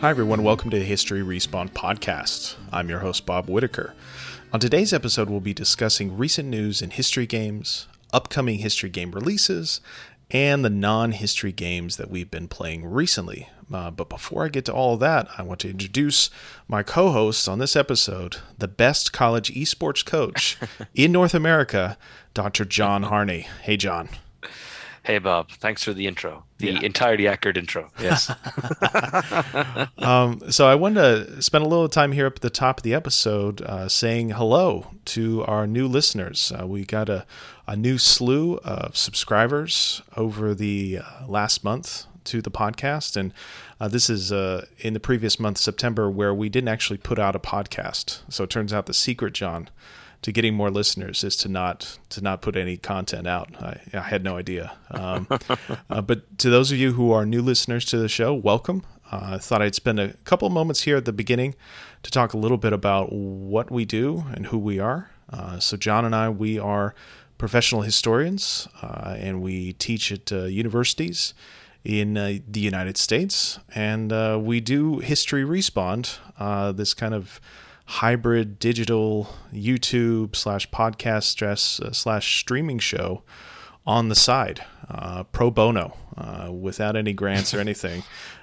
Hi, everyone. Welcome to the History Respawn podcast. I'm your host, Bob Whitaker. On today's episode, we'll be discussing recent news in history games, upcoming history game releases, and the non history games that we've been playing recently. Uh, but before I get to all of that, I want to introduce my co hosts on this episode, the best college esports coach in North America, Dr. John Harney. Hey, John. Hey, Bob. Thanks for the intro, the Yeah. entirely accurate intro. Yes. Um, so I wanted to spend a little time here up at the top of the episode uh, saying hello to our new listeners. Uh, we got a, a new slew of subscribers over the uh, last month to the podcast. And uh, this is uh, in the previous month, September, where we didn't actually put out a podcast. So it turns out the secret, John, to getting more listeners is to not to not put any content out. I, I had no idea. Um, uh, but to those of you who are new listeners to the show, welcome. Uh, I thought I'd spend a couple moments here at the beginning to talk a little bit about what we do and who we are. Uh, so John and I, we are professional historians, uh, and we teach at uh, universities in uh, the United States, and uh, we do History Respawn. Uh, this kind of hybrid digital YouTube slash podcast stress uh, slash streaming show on the side, uh, pro bono, uh, without any grants or anything.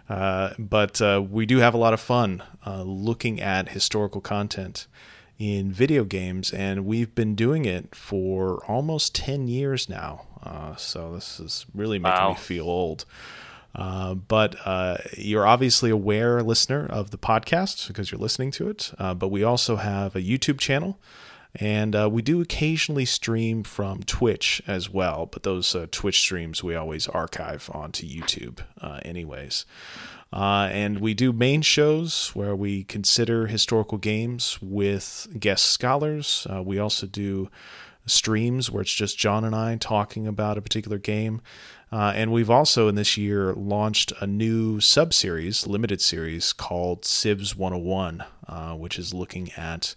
Uh, but uh, we do have a lot of fun uh, looking at historical content in video games, and we've been doing it for almost 10 years now. Uh, so this is really making Wow. me feel old. Uh, but uh, you're obviously aware, listener, of the podcast because you're listening to it. Uh, but we also have a YouTube channel, and uh, we do occasionally stream from Twitch as well. But those uh, Twitch streams we always archive onto YouTube, uh, anyways. And we do main shows where we consider historical games with guest scholars. We also do streams where it's just John and I talking about a particular game. Uh, and we've also in this year launched a new sub series, limited series called Civs 101, uh, which is looking at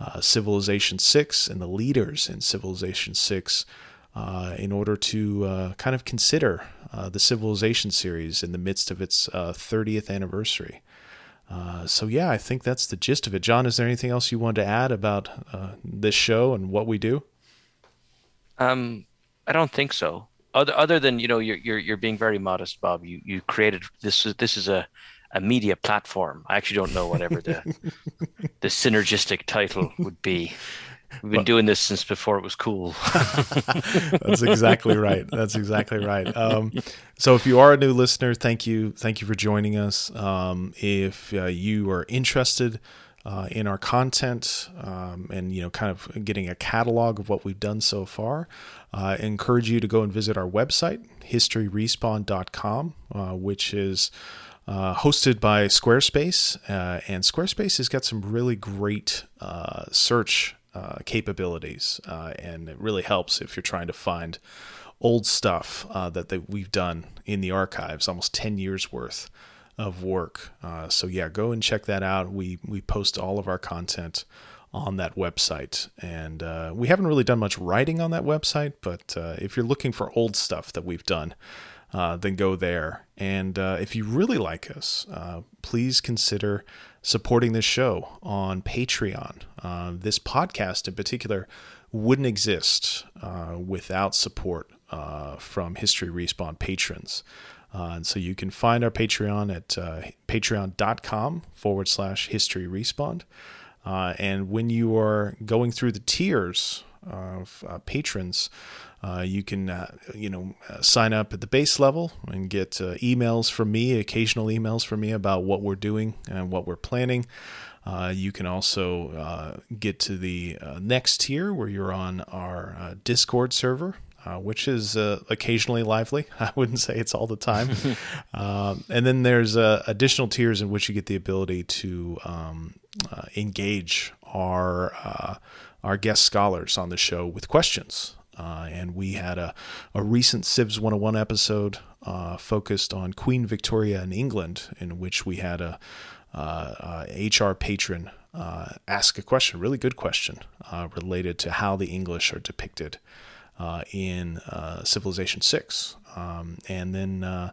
uh, Civilization 6 and the leaders in Civilization 6 uh, in order to uh, kind of consider uh, the Civilization series in the midst of its uh, 30th anniversary. So, yeah, I think that's the gist of it. John, is there anything else you wanted to add about this show and what we do? Um, I don't think so. Other other than you know, you're you're you're being very modest, Bob. You you created this is this is a a media platform. I actually don't know whatever the the synergistic title would be. We've been doing this since before it was cool. That's exactly right. That's exactly right. Um, so, if you are a new listener, thank you, thank you for joining us. Um, if uh, you are interested uh, in our content um, and you know, kind of getting a catalog of what we've done so far, uh, I encourage you to go and visit our website, historyrespawn.com, uh, which is uh, hosted by Squarespace. Uh, and Squarespace has got some really great uh, search capabilities, and it really helps if you're trying to find old stuff that, that we've done in the archives, almost 10 years worth of work. Uh, so yeah, go and check that out. We we post all of our content on that website, and uh, we haven't really done much writing on that website. But uh, if you're looking for old stuff that we've done, uh, then go there. And uh, if you really like us, uh, please consider supporting this show on Patreon. This podcast in particular wouldn't exist without support from History Respawn patrons. Uh, and so you can find our Patreon at uh, patreon.com forward slash history respawn. Uh, and when you are going through the tiers of uh, patrons, uh, you can, uh, you know, sign up at the base level and get emails from me, occasional emails from me about what we're doing and what we're planning. Uh, you can also uh, get to the uh, next tier where you're on our Discord server, uh, which is uh, occasionally lively. I wouldn't say it's all the time. um, and then there's uh, additional tiers in which you get the ability to um, uh, engage our uh, our guest scholars on the show with questions. Uh, and we had a, a recent Civs 101 episode uh, focused on Queen Victoria in England, in which we had a, uh, uh, HR patron uh, ask a question, really good question, uh, related to how the English are depicted in uh, Civilization 6. Um, and then uh,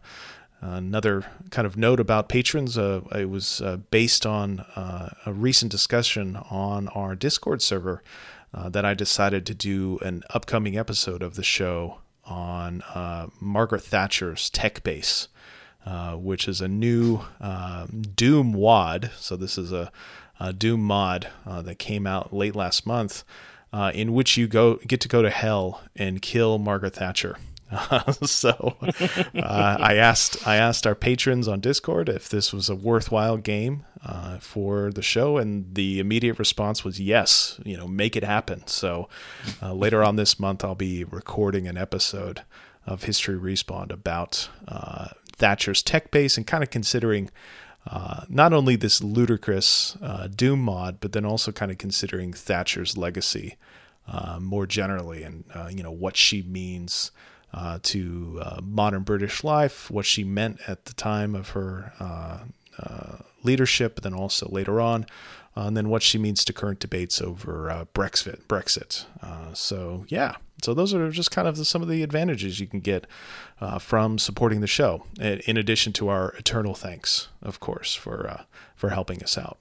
another kind of note about patrons. Uh, it was uh, based on uh, a recent discussion on our Discord server uh, that I decided to do an upcoming episode of the show on uh, Margaret Thatcher's Tech Base, uh, which is a new Doom WAD. So this is a, a Doom mod that came out late last month. In which you go get to go to hell and kill Margaret Thatcher. so uh, I asked I asked our patrons on Discord if this was a worthwhile game uh, for the show, and the immediate response was yes. You know, make it happen. So uh, later on this month, I'll be recording an episode of History Respawned about uh, Thatcher's tech base and kind of considering. Uh, not only this ludicrous uh, Doom mod, but then also kind of considering Thatcher's legacy more generally, and you know what she means uh, to uh, modern British life, what she meant at the time of her uh, uh leadership, but then also later on, uh, and then what she means to current debates over uh, Brexit. Brexit. so yeah, so those are just kind of the, some of the advantages you can get from supporting the show, in addition to our eternal thanks, of course, for for helping us out.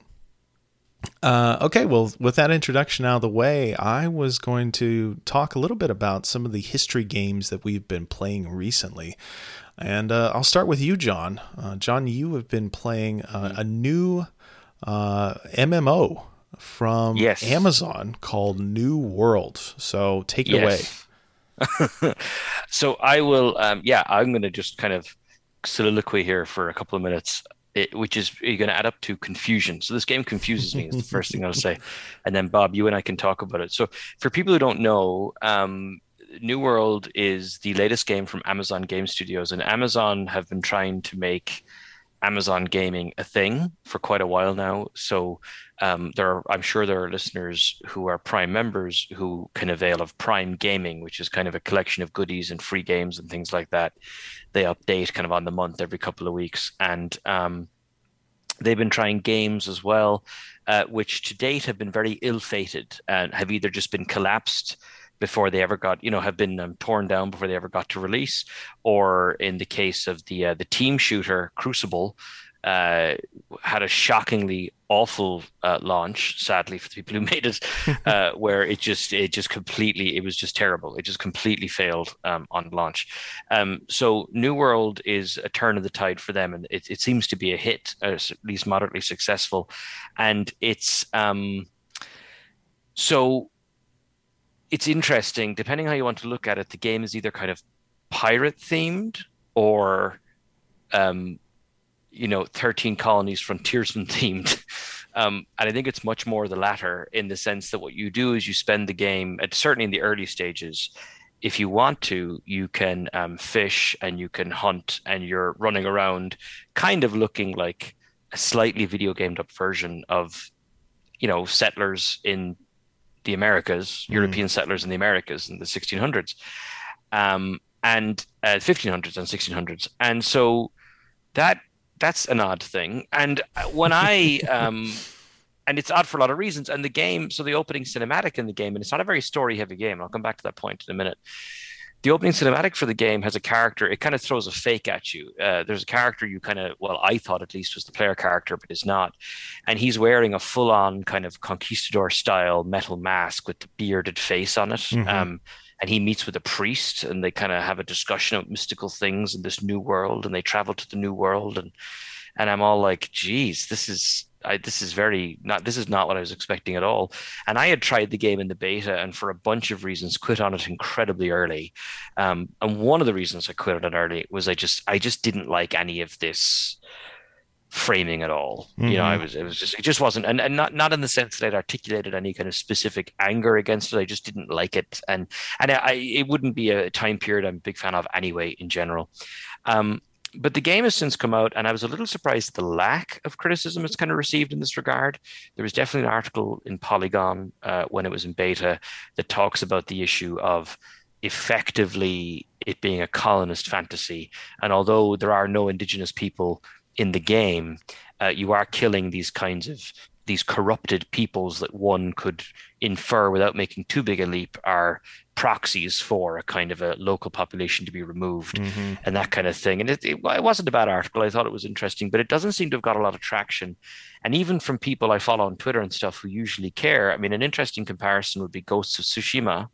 Uh, okay, well, with that introduction out of the way, I was going to talk a little bit about some of the history games that we've been playing recently. And uh, I'll start with you, John. Uh, John, you have been playing uh, a new MMO uh, from yes. Amazon called New World. So take it yes. away. so I will, um, yeah, I'm going to just kind of soliloquy here for a couple of minutes it, which is you're going to add up to confusion. So this game confuses me is the first thing I'll say, and then Bob, you and I can talk about it. So for people who don't know, um, New World is the latest game from Amazon Game Studios, and Amazon have been trying to make Amazon gaming a thing for quite a while now. So um, there are, I'm sure there are listeners who are Prime members who can avail of Prime Gaming, which is kind of a collection of goodies and free games and things like that. They update kind of on the month every couple of weeks, and um, they've been trying games as well, uh, which to date have been very ill-fated and have either just been collapsed before they ever got, you know, have been um, torn down before they ever got to release, or in the case of the uh, the team shooter Crucible, uh, had a shockingly awful uh, launch. Sadly, for the people who made it, uh, where it just it just completely it was just terrible. It just completely failed um, on launch. Um, so New World is a turn of the tide for them, and it, it seems to be a hit, uh, at least moderately successful, and it's um, so it's interesting. Depending how you want to look at it, the game is either kind of pirate themed or, um, you know, thirteen colonies frontiersman themed. Um, and I think it's much more the latter in the sense that what you do is you spend the game, and certainly in the early stages, if you want to, you can um, fish and you can hunt, and you're running around, kind of looking like a slightly video gamed up version of, you know, settlers in the Americas, mm. European settlers in the Americas in the 1600s, um, and uh, 1500s and 1600s, and so that that's an odd thing. And when I um, and it's odd for a lot of reasons. And the game, so the opening cinematic in the game, and it's not a very story heavy game. I'll come back to that point in a minute the opening cinematic for the game has a character. It kind of throws a fake at you. Uh, there's a character you kind of, well, I thought at least was the player character, but is not. And he's wearing a full on kind of conquistador style metal mask with the bearded face on it. Mm-hmm. Um, and he meets with a priest and they kind of have a discussion of mystical things in this new world and they travel to the new world. And, and I'm all like, geez, this is I, this is very not this is not what I was expecting at all. And I had tried the game in the beta and for a bunch of reasons quit on it incredibly early. Um, and one of the reasons I quit on it early was I just I just didn't like any of this framing at all. Mm-hmm. You know, I mm-hmm. was it was just it just wasn't and, and not not in the sense that I'd articulated any kind of specific anger against it. I just didn't like it. And and I, it wouldn't be a time period I'm a big fan of anyway in general. Um, but the game has since come out, and I was a little surprised at the lack of criticism it's kind of received in this regard. There was definitely an article in Polygon uh, when it was in beta that talks about the issue of effectively it being a colonist fantasy. And although there are no indigenous people in the game, uh, you are killing these kinds of these corrupted peoples that one could infer without making too big a leap are proxies for a kind of a local population to be removed mm-hmm. and that kind of thing. And it, it, it, wasn't a bad article. I thought it was interesting, but it doesn't seem to have got a lot of traction. And even from people I follow on Twitter and stuff who usually care, I mean, an interesting comparison would be Ghosts of Tsushima.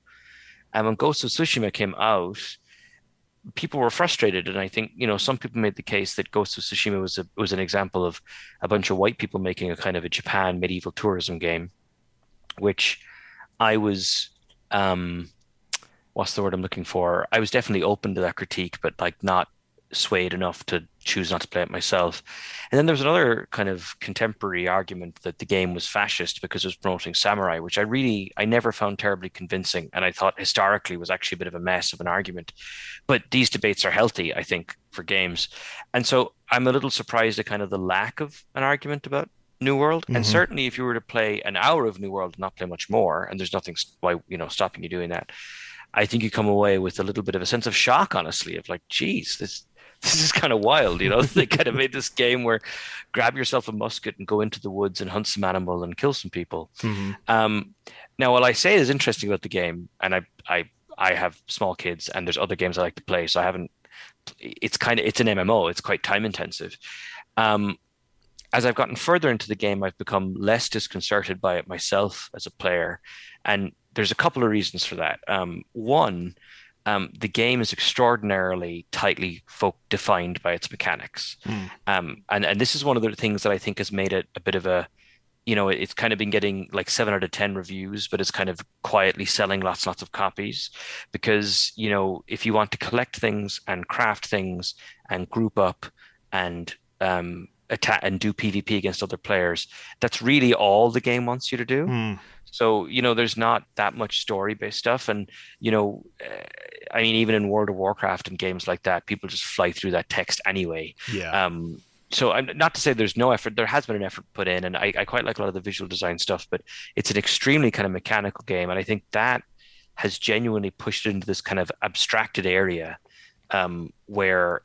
And when Ghosts of Tsushima came out, people were frustrated, and I think you know some people made the case that Ghost of Tsushima was a, was an example of a bunch of white people making a kind of a Japan medieval tourism game, which I was um, what's the word I'm looking for? I was definitely open to that critique, but like not swayed enough to choose not to play it myself. And then there was another kind of contemporary argument that the game was fascist because it was promoting samurai, which I really I never found terribly convincing, and I thought historically was actually a bit of a mess of an argument. But these debates are healthy, I think, for games, and so I'm a little surprised at kind of the lack of an argument about New World. Mm-hmm. And certainly, if you were to play an hour of New World and not play much more, and there's nothing why you know stopping you doing that. I think you come away with a little bit of a sense of shock, honestly, of like, geez, this this is kind of wild, you know. they kind of made this game where grab yourself a musket and go into the woods and hunt some animal and kill some people. Mm-hmm. Um, now, what I say is interesting about the game, and I, I, I have small kids, and there's other games I like to play, so I haven't. It's kind of it's an MMO. It's quite time intensive. Um, as I've gotten further into the game, I've become less disconcerted by it myself as a player, and there's a couple of reasons for that. Um, one um, the game is extraordinarily tightly folk defined by its mechanics. Mm. Um, and, and this is one of the things that I think has made it a bit of a, you know, it's kind of been getting like seven out of 10 reviews, but it's kind of quietly selling lots and lots of copies because, you know, if you want to collect things and craft things and group up and, um, attack and do PvP against other players, that's really all the game wants you to do. Mm. So, you know, there's not that much story based stuff. And, you know, uh, I mean, even in World of Warcraft and games like that, people just fly through that text anyway. Yeah. Um, so I'm not to say there's no effort. There has been an effort put in, and I, I quite like a lot of the visual design stuff. But it's an extremely kind of mechanical game, and I think that has genuinely pushed it into this kind of abstracted area um, where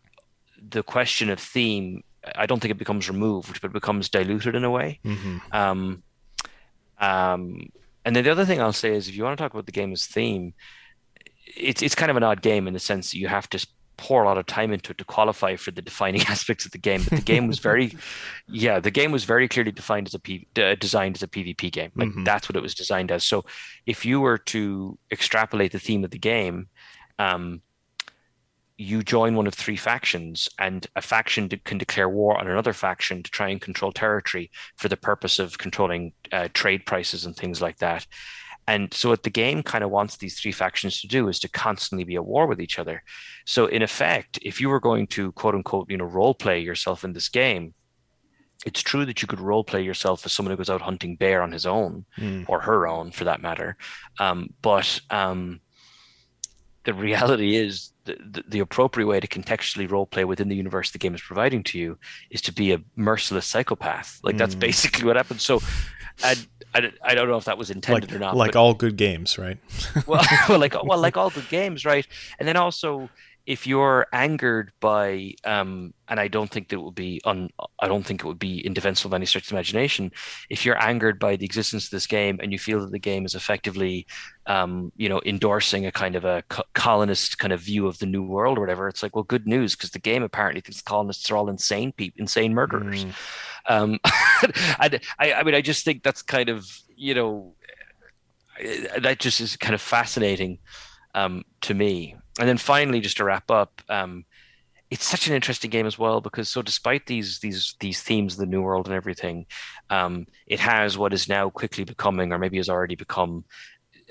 the question of theme, I don't think it becomes removed, but it becomes diluted in a way. Mm-hmm. Um, um, and then the other thing I'll say is, if you want to talk about the game's theme, it's it's kind of an odd game in the sense that you have to pour a lot of time into it to qualify for the defining aspects of the game. But the game was very, yeah, the game was very clearly defined as a P, uh, designed as a PvP game. Like mm-hmm. that's what it was designed as. So if you were to extrapolate the theme of the game, um, you join one of three factions, and a faction can declare war on another faction to try and control territory for the purpose of controlling uh, trade prices and things like that. And so, what the game kind of wants these three factions to do is to constantly be at war with each other. So, in effect, if you were going to quote unquote, you know, role play yourself in this game, it's true that you could role play yourself as someone who goes out hunting bear on his own mm. or her own, for that matter. Um, but um, the reality is the, the, the, appropriate way to contextually role play within the universe the game is providing to you is to be a merciless psychopath. Like that's mm. basically what happens. So, I, I, I don't know if that was intended like, or not. Like all good games, right? well, well, like well, like all good games, right? And then also if you're angered by um, and i don't think that it would be on i don't think it would be indefensible of any stretch of imagination if you're angered by the existence of this game and you feel that the game is effectively um, you know endorsing a kind of a co- colonist kind of view of the new world or whatever it's like well good news because the game apparently thinks colonists are all insane people insane murderers mm. um, I, I mean i just think that's kind of you know that just is kind of fascinating um, to me and then finally, just to wrap up, um, it's such an interesting game as well because so despite these these these themes of the new world and everything, um, it has what is now quickly becoming, or maybe has already become,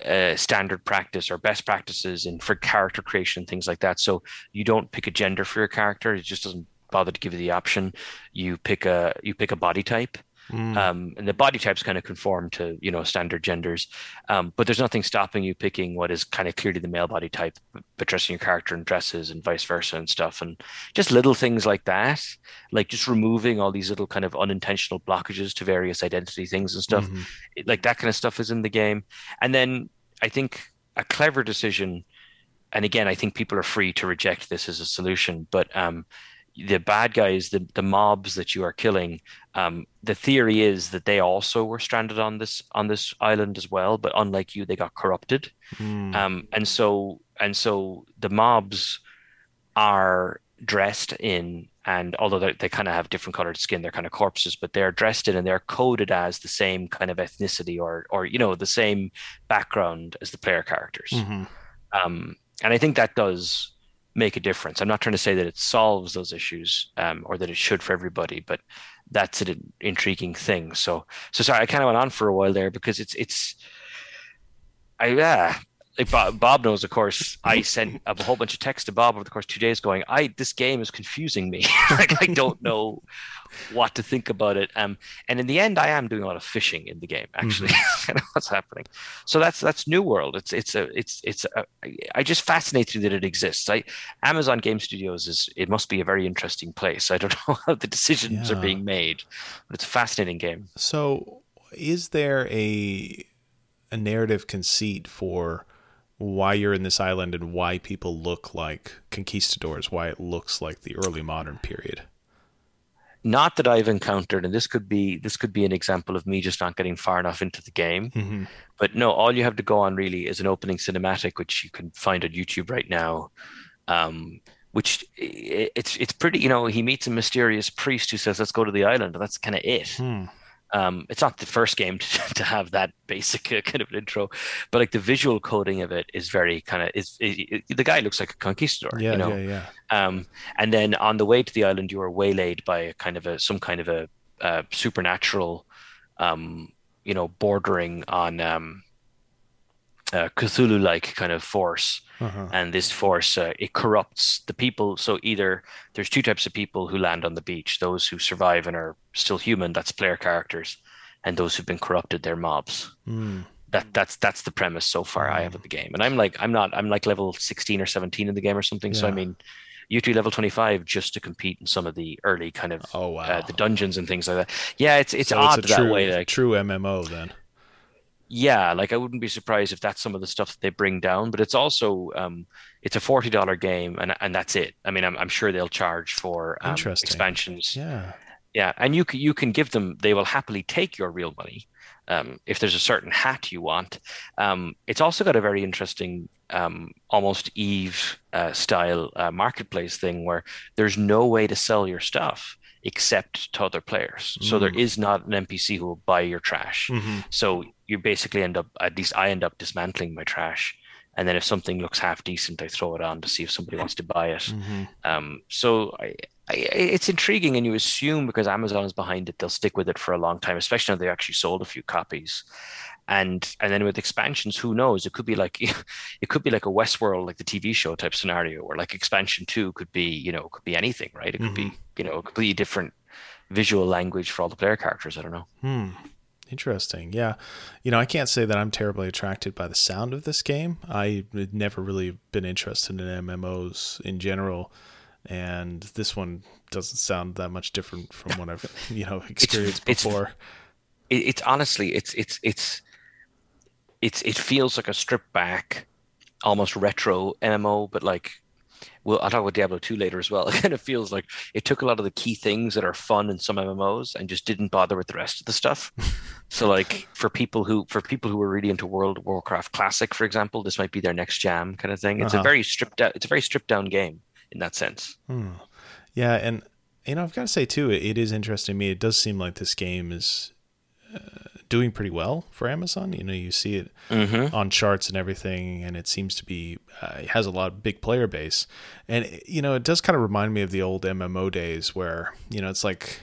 uh, standard practice or best practices in for character creation things like that. So you don't pick a gender for your character; it just doesn't bother to give you the option. You pick a you pick a body type. Mm. Um, and the body types kind of conform to you know standard genders, um, but there's nothing stopping you picking what is kind of clearly the male body type, but dressing your character in dresses and vice versa and stuff, and just little things like that, like just removing all these little kind of unintentional blockages to various identity things and stuff, mm-hmm. like that kind of stuff is in the game, and then I think a clever decision, and again I think people are free to reject this as a solution, but um, the bad guys, the the mobs that you are killing, um, the theory is that they also were stranded on this on this island as well, but unlike you, they got corrupted. Mm. Um, and so and so the mobs are dressed in and although they, they kind of have different colored skin they're kind of corpses but they're dressed in and they're coded as the same kind of ethnicity or or you know the same background as the player characters Mhm. um, and i think that does make a difference. I'm not trying to say that it solves those issues um, or that it should for everybody but that's an intriguing thing. So so sorry i kind of went on for a while there because it's it's i yeah Bob, Bob knows, of course. I sent a whole bunch of text to Bob over the course of two days, going, "I this game is confusing me. like I don't know what to think about it." Um, and in the end, I am doing a lot of fishing in the game. Actually, of what's happening. So that's that's New World. It's it's a it's it's a, I just fascinates me that it exists. I Amazon Game Studios is it must be a very interesting place. I don't know how the decisions Yeah. are being made, but it's a fascinating game. So, is there a a narrative conceit for why you're in this island and why people look like conquistadors? Why it looks like the early modern period? Not that I've encountered, and this could be this could be an example of me just not getting far enough into the game. Mm-hmm. But no, all you have to go on really is an opening cinematic, which you can find on YouTube right now. Um, which it's it's pretty, you know, he meets a mysterious priest who says, "Let's go to the island." That's kind of it. Hmm. Um, it's not the first game to, to have that basic uh, kind of an intro, but like the visual coding of it is very kind of is it, it- the guy looks like a conquistador, Yeah, you know. yeah, yeah. Um, and then on the way to the island, you are waylaid by a kind of a some kind of a, uh supernatural, um, you know, bordering on um, uh, Cthulhu-like kind of force. Uh-huh. And this force uh, it corrupts the people. So either there's two types of people who land on the beach: those who survive and are still human, that's player characters, and those who've been corrupted, they're mobs Mm. that that's that's the premise so far I have of the game. And I'm like I'm not I'm like level 16 or 17 in the game or something. So I mean you be level 25 just to compete in some of the early kind of Oh wow. uh, the dungeons and things like that. Yeah, it's it's So odd a that true, way. Like true MMO then. Yeah, like I wouldn't be surprised if that's some of the stuff that they bring down. But it's also um, it's a forty dollar game, and and that's it. I mean, I'm I'm sure they'll charge for um, expansions. Yeah. Yeah, and you can you can give them. They will happily take your real money um, if there's a certain hat you want. Um, it's also got a very interesting, um, almost Eve uh, style uh, marketplace thing where there's no way to sell your stuff except to other players. So there Mm. is not an NPC who will buy your trash. hmm So you basically end up, at least I end up dismantling my trash. And then if something looks half decent, I throw it on to see if somebody wants to buy it. hmm Um, so I, I, it's intriguing, and you assume because Amazon is behind it, they'll stick with it for a long time, especially now they actually sold a few copies. And and then with expansions, who knows? It could be like it could be like a Westworld, like the TV show type scenario, where like expansion two could be, you know, could be anything, right? It could be, you know, a completely different visual language for all the player characters. I don't know. Hmm. Interesting. Yeah. You know, I can't say that I'm terribly attracted by the sound of this game. I had never really been interested in MMOs in general. And this one doesn't sound that much different from what I've, you know, experienced it's- before. it, it's honestly it's it's it's it's it feels like a stripped back almost retro MMO but like well I'll talk about Diablo 2 later as well it kind of feels like it took a lot of the key things that are fun in some MMOs and just didn't bother with the rest of the stuff so like for people who for people who are really into World of Warcraft Classic for example this might be their next jam kind of thing it's Uh-huh. a very stripped down it's a very stripped down game in that sense Hmm. Yeah. And, you know, I've got to say, too, it, it is interesting to me. It does seem like this game is uh, doing pretty well for Amazon. You know, you see it mm-hmm. on charts and everything, and it seems to be uh, it has a lot of big player base, and you know it does kind of remind me of the old MMO days where you know it's like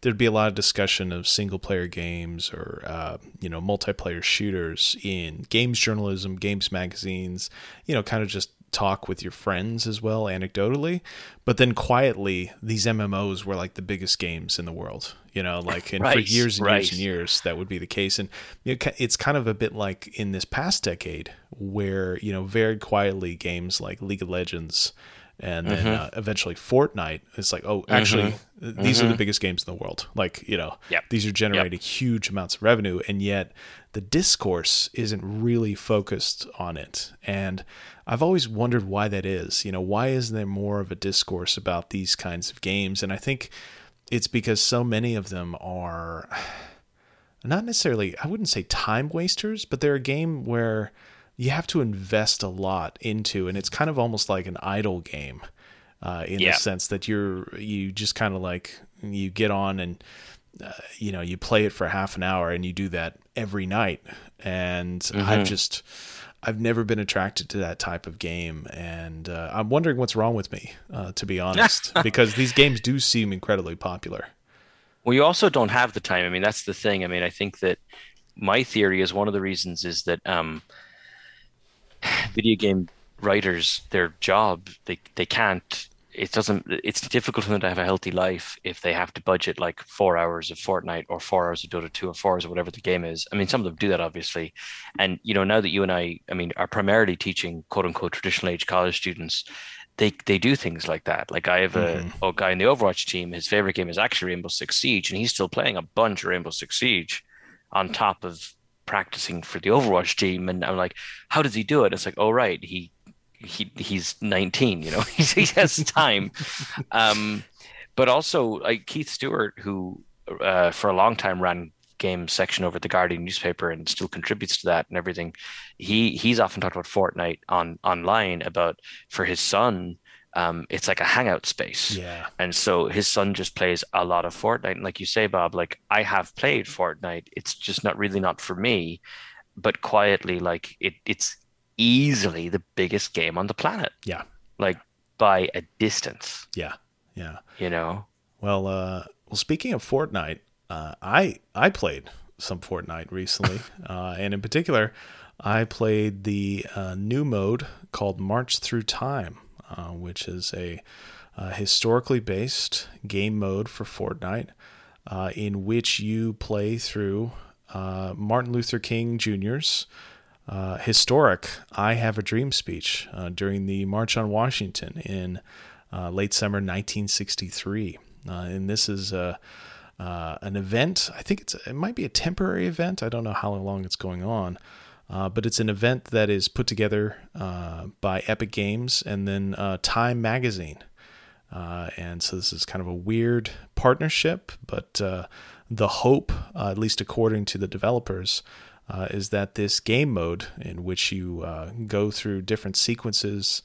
there'd be a lot of discussion of single player games or uh, you know multiplayer shooters in games journalism, games magazines, you know, kind of just talk with your friends as well anecdotally but then quietly these mmos were like the biggest games in the world you know like and for years and years and years that would be the case and you know, ki- it's kind of a bit like in this past decade where you know very quietly games like league of legends and then mm-hmm. uh, eventually Fortnite. It's like, oh, actually, mm-hmm. these mm-hmm. are the mm-hmm. biggest games in the world. Like, you know, yep. these are generating yep. huge amounts of revenue, and yet the discourse isn't really focused on it. And I've always wondered why that is. You know, why isn't there more of a discourse about these kinds of games? And I think it's because so many of them are not necessarily, I wouldn't say time wasters, but they're a game where you have to invest a lot into, and it's kind of almost like an idle game. Uh, in yeah. the sense that you're you just kind of like you get on and uh, you know you play it for half an hour and you do that every night and mm-hmm. i've just i've never been attracted to that type of game and uh, i'm wondering what's wrong with me uh, to be honest because these games do seem incredibly popular well, you also don't have the time. I mean, that's the thing. I mean, I think that my theory is one of the reasons is that um, video game writers, their job, they they can't. It doesn't. It's difficult for them to have a healthy life if they have to budget like four hours of Fortnite or four hours of Dota 2 or four hours of whatever the game is. I mean, some of them do that obviously, and you know now that you and I, I mean, are primarily teaching quote unquote traditional age college students they they do things like that. Like I have a, mm-hmm. a guy in the Overwatch team. His favorite game is actually Rainbow Six Siege, and he's still playing a bunch of Rainbow Six Siege on top of practicing for the Overwatch team. And I'm like, how does he do it? It's like, oh right, he he he's 19. You know, he has time. um, but also like Keith Stuart, who uh, for a long time ran game section over the Guardian newspaper and still contributes to that and everything. He he's often talked about Fortnite on online about for his son. Um, it's like a hangout space. Yeah. And so his son just plays a lot of Fortnite. And like you say, Bob, like I have played Fortnite. It's just not really not for me. But quietly, like it it's easily the biggest game on the planet. Yeah. Like by a distance. Yeah. Yeah. You know? Well, uh well speaking of Fortnite, uh, I I played some Fortnite recently, uh, and in particular, I played the uh, new mode called March Through Time, uh, which is a, a, historically based game mode for Fortnite, uh, in which you play through uh, Martin Luther King Jr.'s. historic "I Have a Dream" speech during the March on Washington in late summer 1963, and this is uh, an event. I think it's it might be a temporary event. I don't know how long it's going on, uh, but it's an event that is put together uh, by Epic Games and then uh, Time Magazine. Uh, and so this is kind of a weird partnership, but uh, the hope, at least according to the developers, is that this game mode in which you go through different sequences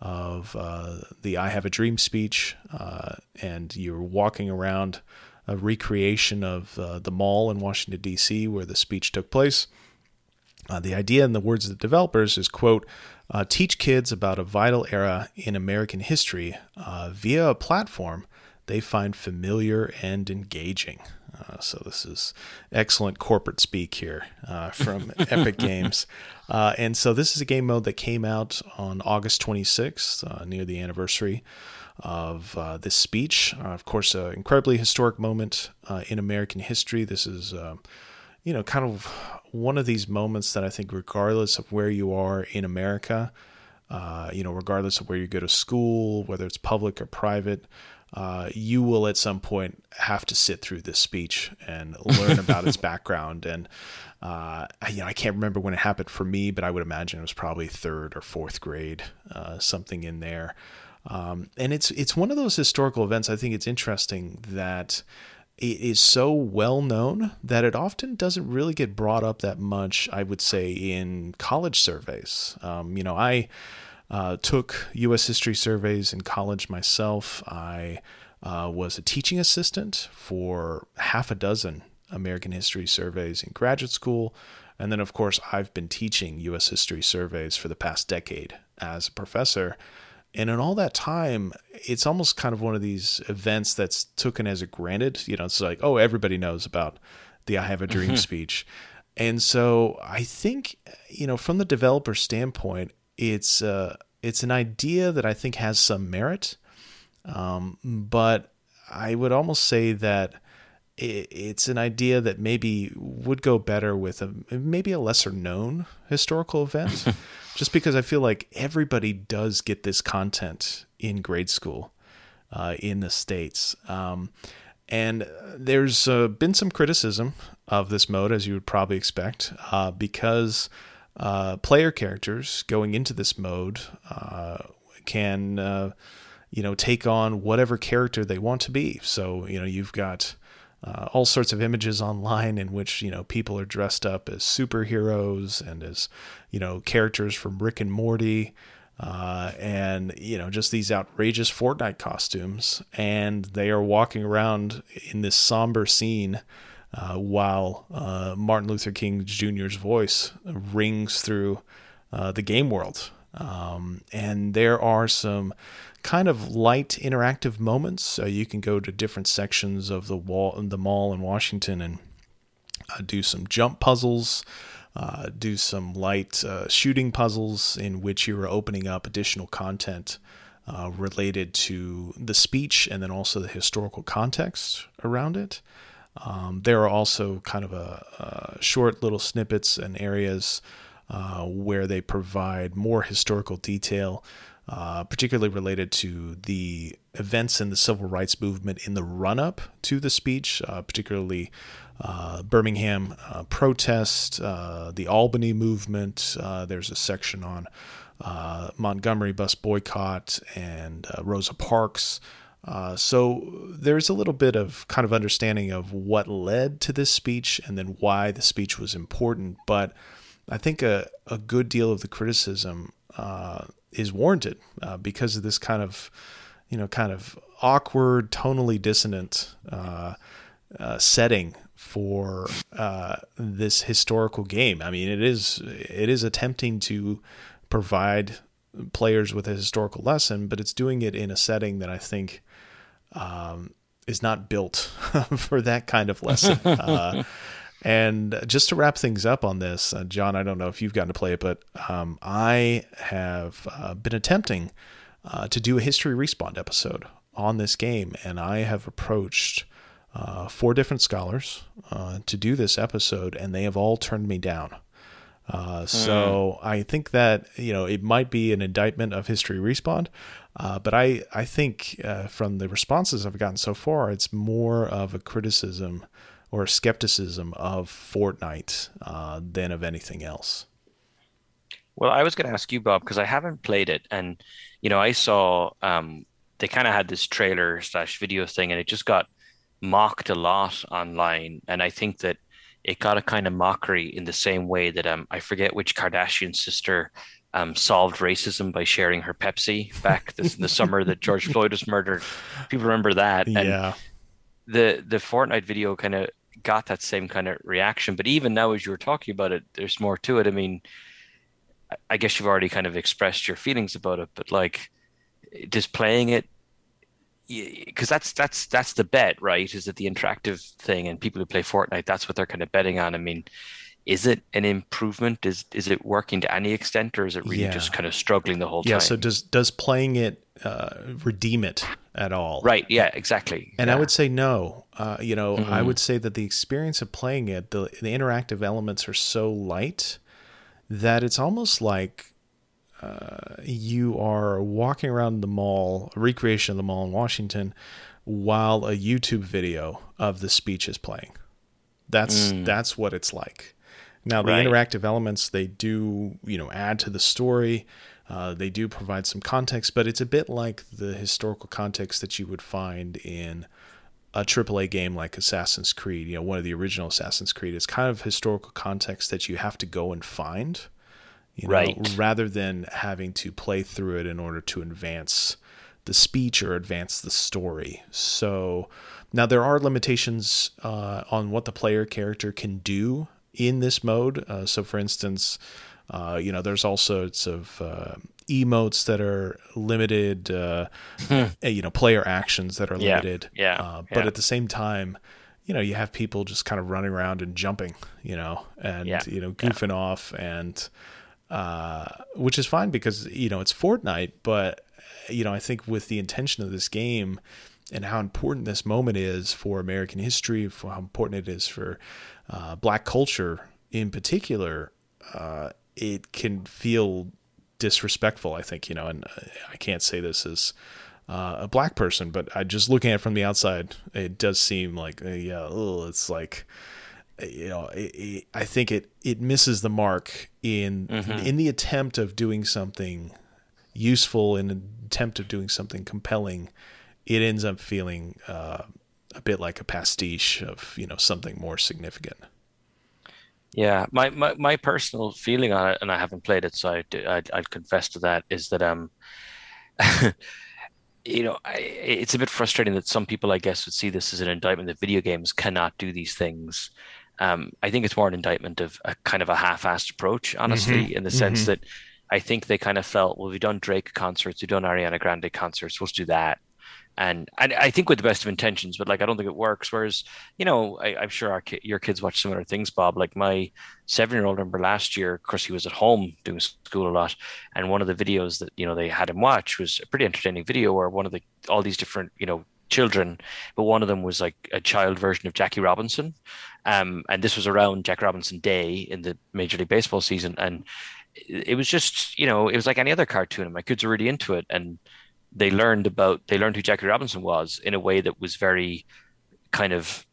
of the "I Have a Dream" speech, and you're walking around a recreation of uh, the mall in Washington, D.C., where the speech took place. Uh, the idea, in the words of the developers, is quote, uh, teach kids about a vital era in American history uh, via a platform they find familiar and engaging. Uh, so this is excellent corporate speak here uh, from Epic Games. and so this is a game mode that came out on August 26th, near the anniversary of uh, this speech. Uh, of course, an incredibly historic moment uh, in American history. This is, uh, you know, kind of one of these moments that I think, regardless of where you are in America, uh, you know, regardless of where you go to school, whether it's public or private, uh, you will at some point have to sit through this speech and learn about its background. And uh, you know, I can't remember when it happened for me, but I would imagine it was probably third or fourth grade, uh, something in there. Um, and it's it's one of those historical events. I think it's interesting that it is so well known that it often doesn't really get brought up that much. I would say in college surveys. Um, you know, I uh, took U.S. history surveys in college myself. I uh, was a teaching assistant for half a dozen American history surveys in graduate school. And then, of course, I've been teaching U.S. history surveys for the past decade as a professor. And in all that time, it's almost kind of one of these events that's taken as a granted. You know, it's like, oh, everybody knows about the I Have a Dream mm-hmm. speech. And so I think, you know, from the developer standpoint, it's uh, it's an idea that I think has some merit. Um, but I would almost say that it's an idea that maybe would go better with a maybe a lesser known historical event just because i feel like everybody does get this content in grade school uh, in the states um, and there's uh, been some criticism of this mode as you would probably expect uh, because uh, player characters going into this mode uh, can uh, you know take on whatever character they want to be so you know you've got uh, all sorts of images online in which you know people are dressed up as superheroes and as you know characters from Rick and Morty, uh, and you know just these outrageous Fortnite costumes, and they are walking around in this somber scene. Uh, while uh, Martin Luther King Jr.'s voice rings through uh, the game world, um, and there are some kind of light interactive moments. So you can go to different sections of the wall, the mall in Washington, and uh, do some jump puzzles. Uh, do some light uh, shooting puzzles in which you are opening up additional content uh, related to the speech and then also the historical context around it. Um, there are also kind of a, a short little snippets and areas uh, where they provide more historical detail uh, particularly related to the events in the civil rights movement in the run up to the speech, uh, particularly uh, Birmingham uh, protest, uh, the Albany movement. there's a section on Montgomery bus boycott and Rosa Parks. Uh, so there's a little bit of kind of understanding of what led to this speech and then why the speech was important. But I think a, a good deal of the criticism uh, is warranted uh, because of this kind of you know kind of awkward tonally dissonant uh, uh, setting for uh, this historical game i mean it is it is attempting to provide players with a historical lesson but it's doing it in a setting that i think um, is not built for that kind of lesson uh, and just to wrap things up on this, uh, John, I don't know if you've gotten to play it, but um, I have uh, been attempting uh, to do a history respawn episode on this game, and I have approached uh, four different scholars uh, to do this episode, and they have all turned me down. Uh, so mm. I think that you know it might be an indictment of history respawn, but I I think from the responses I've gotten so far, it's more of a criticism or a skepticism of Fortnite uh, than of anything else. Well, I was going to ask you, Bob, because I haven't played it, and you know, I saw um, they kind of had this trailer slash video thing, and it just got mocked a lot online, and I think that it got a kind of mockery in the same way that um, I forget which Kardashian sister um, solved racism by sharing her Pepsi back this, the summer that George Floyd was murdered. People remember that. And yeah. The the Fortnite video kind of got that same kind of reaction. But even now, as you were talking about it, there's more to it. I mean, I guess you've already kind of expressed your feelings about it, but like just playing it, because that's that's that's the bet, right? Is it the interactive thing, and people who play Fortnite, that's what they're kind of betting on. I mean, is it an improvement? Is is it working to any extent, or is it really yeah. just kind of struggling the whole yeah, time? Yeah. So does does playing it uh, redeem it at all? Right. Yeah. Exactly. And yeah. I would say no. Uh, you know, mm-hmm. I would say that the experience of playing it, the, the interactive elements are so light that it's almost like uh, you are walking around the mall, a recreation of the mall in Washington, while a YouTube video of the speech is playing. That's mm. that's what it's like. Now the right. interactive elements they do you know add to the story. Uh, they do provide some context, but it's a bit like the historical context that you would find in a AAA game like Assassin's Creed, you know, one of the original Assassin's Creed, is kind of historical context that you have to go and find, you know, right. rather than having to play through it in order to advance the speech or advance the story. So now there are limitations uh, on what the player character can do in this mode. Uh, so, for instance, uh, you know, there's all sorts of uh, emotes that are limited, uh, hmm. eh, you know, player actions that are limited. Yeah. Uh, but yeah. at the same time, you know, you have people just kind of running around and jumping, you know, and yeah. you know, goofing yeah. off, and uh, which is fine because you know it's Fortnite. But you know, I think with the intention of this game, and how important this moment is for American history, for how important it is for uh, Black culture in particular, uh, it can feel disrespectful. I think you know, and I can't say this as uh, a black person, but I just looking at it from the outside, it does seem like uh, yeah, ugh, it's like you know, it, it, I think it it misses the mark in mm-hmm. in the attempt of doing something useful, in an attempt of doing something compelling. It ends up feeling uh, a bit like a pastiche of you know something more significant. Yeah, my, my, my personal feeling on it, and I haven't played it, so I, I'd, I'd confess to that, is that um, you know, I, it's a bit frustrating that some people, I guess, would see this as an indictment that video games cannot do these things. Um, I think it's more an indictment of a kind of a half-assed approach, honestly, mm-hmm. in the sense mm-hmm. that I think they kind of felt, well, we've done Drake concerts, we've done Ariana Grande concerts, let's do that and I, I, think with the best of intentions, but like I don't think it works. Whereas, you know, I, am sure ki- your kids watch similar things, Bob. Like my seven-year-old, remember last year, of course, he was at home doing school a lot, and one of the videos that you know they had him watch was a pretty entertaining video where one of the all these different you know children, but one of them was like a child version of Jackie Robinson, um, and this was around Jack Robinson Day in the Major League Baseball season, and it was just you know it was like any other cartoon, and my kids were really into it, and they learned about they learned who Jackie Robinson was in a way that was very kind of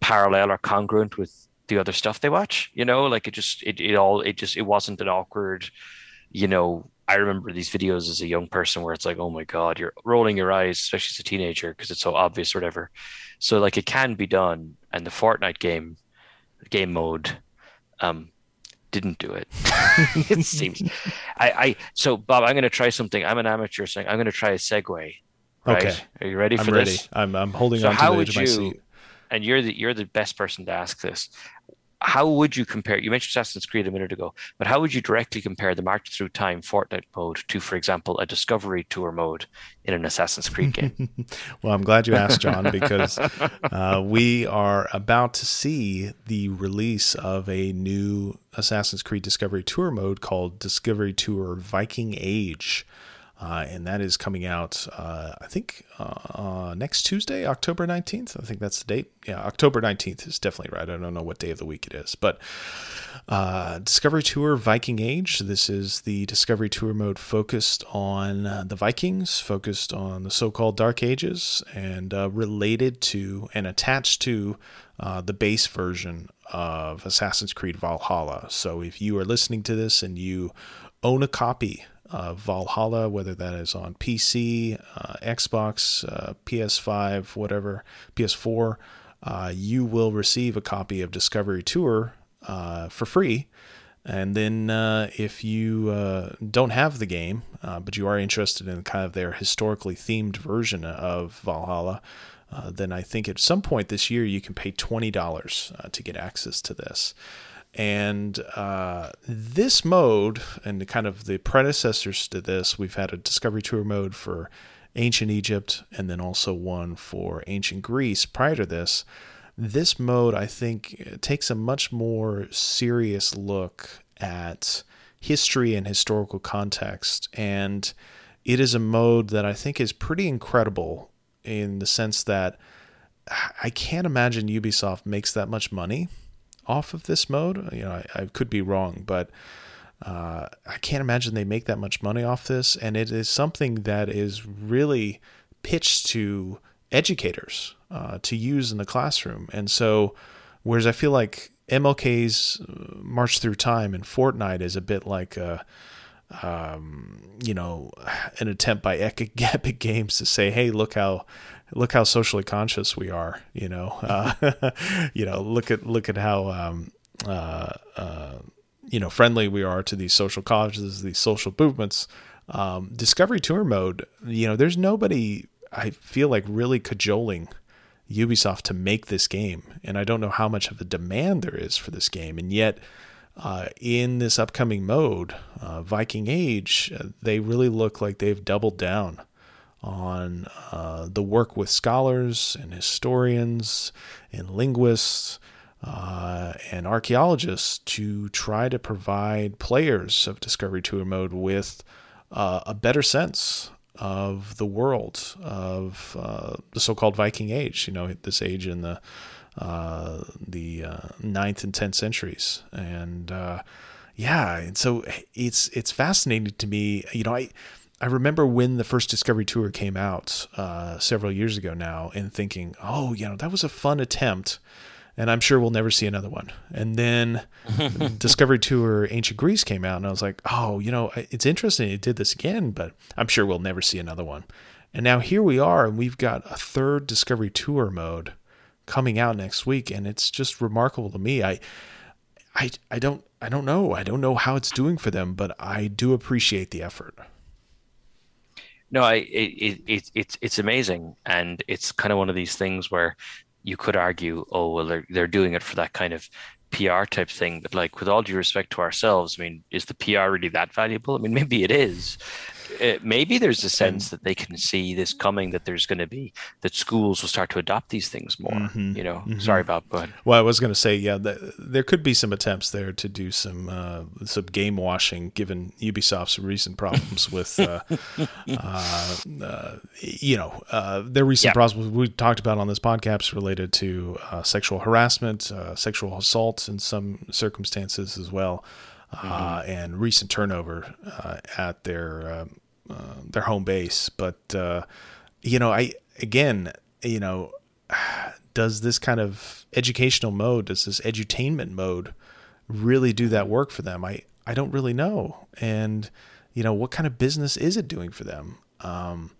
parallel or congruent with the other stuff they watch. You know, like it just it, it all it just it wasn't an awkward, you know. I remember these videos as a young person where it's like, oh my god, you're rolling your eyes, especially as a teenager, because it's so obvious, or whatever. So like it can be done, and the Fortnite game, game mode, um, didn't do it. it seems. I, I so Bob, I'm going to try something. I'm an amateur, so I'm going to try a segue. Right? Okay. Are you ready for I'm this? Ready. I'm I'm holding so on to the edge of my you, seat. And you're the you're the best person to ask this how would you compare? You mentioned Assassin's Creed a minute ago, but how would you directly compare the March Through Time Fortnite mode to, for example, a Discovery Tour mode in an Assassin's Creed game? well, I'm glad you asked, John, because uh, we are about to see the release of a new Assassin's Creed Discovery Tour mode called Discovery Tour Viking Age. Uh, and that is coming out, uh, I think, uh, uh next Tuesday, October 19th. I think that's the date. Yeah, October 19th is definitely right. I don't know what day of the week it is. But uh, Discovery Tour Viking Age. This is the Discovery Tour mode focused on uh, the Vikings, focused on the so called Dark Ages, and related to and attached to the base version of Assassin's Creed Valhalla. So if you are listening to this and you own a copy uh, Valhalla, whether that is on PC, uh, Xbox, uh, PS5, whatever, PS4, uh, you will receive a copy of Discovery Tour uh, for free. And then uh, if you don't have the game, but you are interested in kind of their historically themed version of Valhalla, then I think at some point this year you can pay $20 to get access to this. And uh, this mode, and kind of the predecessors to this, we've had a Discovery Tour mode for ancient Egypt and then also one for ancient Greece prior to this. This mode, I think, takes a much more serious look at history and historical context. And it is a mode that I think is pretty incredible in the sense that I can't imagine Ubisoft makes that much money off of this mode. You know, I, I could be wrong, but uh, I can't imagine they make that much money off this. And it is something that is really pitched to educators uh, to use in the classroom. And so, whereas I feel like MLK's uh, March Through Time and Fortnite is a bit like a um, you know, an attempt by Epic Games to say, "Hey, look how look how socially conscious we are." You know, uh, you know, look at look at how um, uh, uh, you know friendly we are to these social causes, these social movements. Um, Discovery Tour mode, you know, there's nobody I feel like really cajoling Ubisoft to make this game, and I don't know how much of a demand there is for this game, and yet uh, in this upcoming mode, uh, Viking Age, uh, they really look like they've doubled down on uh, the work with scholars and historians and linguists uh, and archaeologists to try to provide players of Discovery Tour mode with uh, a better sense of the world of uh, the so-called Viking Age. You know, this age in the uh, the uh, ninth and tenth centuries, and yeah, and so it's it's fascinating to me. You know, I I remember when the first Discovery Tour came out uh, several years ago now, and thinking, oh, you know, that was a fun attempt and I'm sure we'll never see another one. And then Discovery Tour Ancient Greece came out, and I was like, oh, you know, it's interesting it did this again, but I'm sure we'll never see another one. And now here we are, and we've got a third Discovery Tour mode coming out next week, and it's just remarkable to me. I, I, I don't, I don't know. I don't know how it's doing for them, but I do appreciate the effort. No, I, it, it, it's it's amazing, and it's kind of one of these things where you could argue, oh well, they're they're doing it for that kind of PR type thing. But like, with all due respect to ourselves, I mean, is the PR really that valuable? I mean, maybe it is, uh, maybe there's a sense that they can see this coming that there's going to be that schools will start to adopt these things more mm-hmm, you know mm-hmm. sorry about but well i was going to say yeah the, there could be some attempts there to do some uh, some game washing given ubisoft's recent problems with uh, uh, uh you know uh, their recent yep. problems we talked about on this podcast related to sexual harassment sexual assault in some circumstances as well mm-hmm. and recent turnover at their um, uh, their home base. But uh, you know, I again, you know, does this kind of educational mode, does this edutainment mode, really do that work for them? I I don't really know, and you know, what kind of business is it doing for them? Um,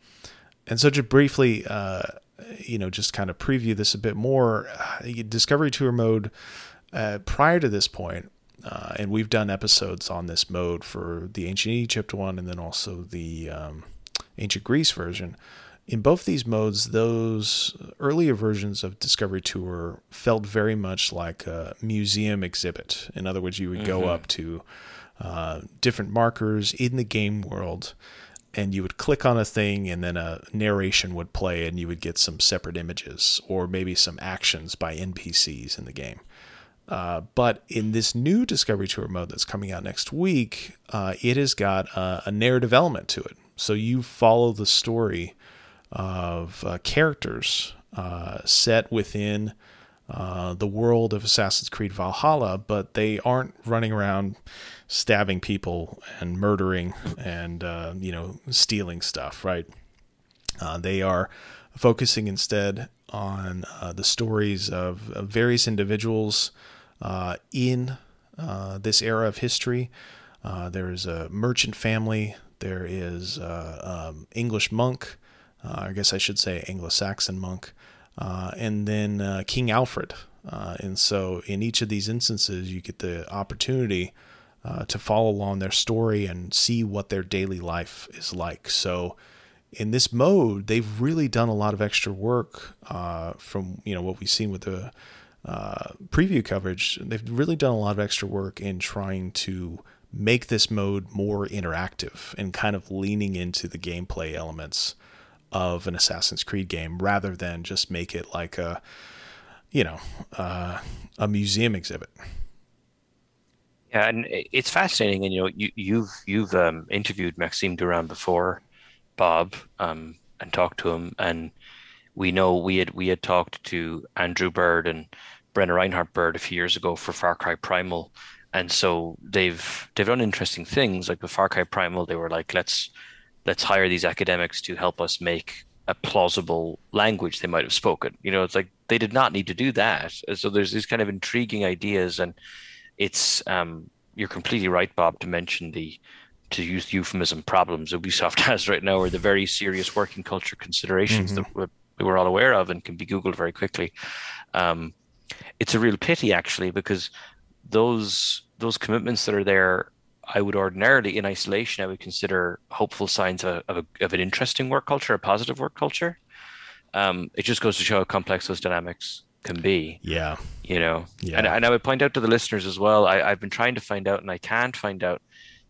and so, just briefly, uh, you know, just kind of preview this a bit more. Uh, Discovery Tour mode. Uh, prior to this point, uh, and we've done episodes on this mode for the ancient Egypt one and then also the um, ancient Greece version. In both these modes, those earlier versions of Discovery Tour felt very much like a museum exhibit. In other words, you would mm-hmm. go up to uh, different markers in the game world and you would click on a thing and then a narration would play and you would get some separate images or maybe some actions by NPCs in the game. Uh, but in this new Discovery Tour mode that's coming out next week, uh, it has got a, a, narrative element to it. So you follow the story of uh, characters uh, set within uh, the world of Assassin's Creed Valhalla, but they aren't running around stabbing people and murdering and you know stealing stuff, right? they are focusing instead on the stories of, of various individuals uh, in uh, this era of history. Uh, there is a merchant family. There is uh, um, English monk. I guess I should say Anglo-Saxon monk, and then King Alfred. and so, in each of these instances, you get the opportunity to follow along their story and see what their daily life is like. So, in this mode, they've really done a lot of extra work uh, from you know what we've seen with the uh, preview coverage, they've really done a lot of extra work in trying to make this mode more interactive and kind of leaning into the gameplay elements of an Assassin's Creed game rather than just make it like a, you know, uh, a museum exhibit. Yeah, and it's fascinating. And you know, you, you've you've um, interviewed Maxime Durand before, Bob, um, and talked to him, and we know we had we had talked to Andrew Byrd and Brenna Reinhart Byrd a few years ago for Far Cry Primal, and so they've they've done interesting things. Like with Far Cry Primal, they were like, let's let's hire these academics to help us make a plausible language they might have spoken. You know, it's like they did not need to do that. So there's these kind of intriguing ideas, and it's um, you're completely right, Bob, to mention the to use the euphemism problems Ubisoft has right now, or the very serious working culture considerations mm-hmm. that we're all aware of and can be googled very quickly. Um, it's a real pity actually because those those commitments that are there I would ordinarily, in isolation, I would consider hopeful signs of, a, of, a, of an interesting work culture, a positive work culture. Um, it just goes to show how complex those dynamics can be. Yeah. You know, yeah. And, and I would point out to the listeners as well, I, I've been trying to find out, and I can't find out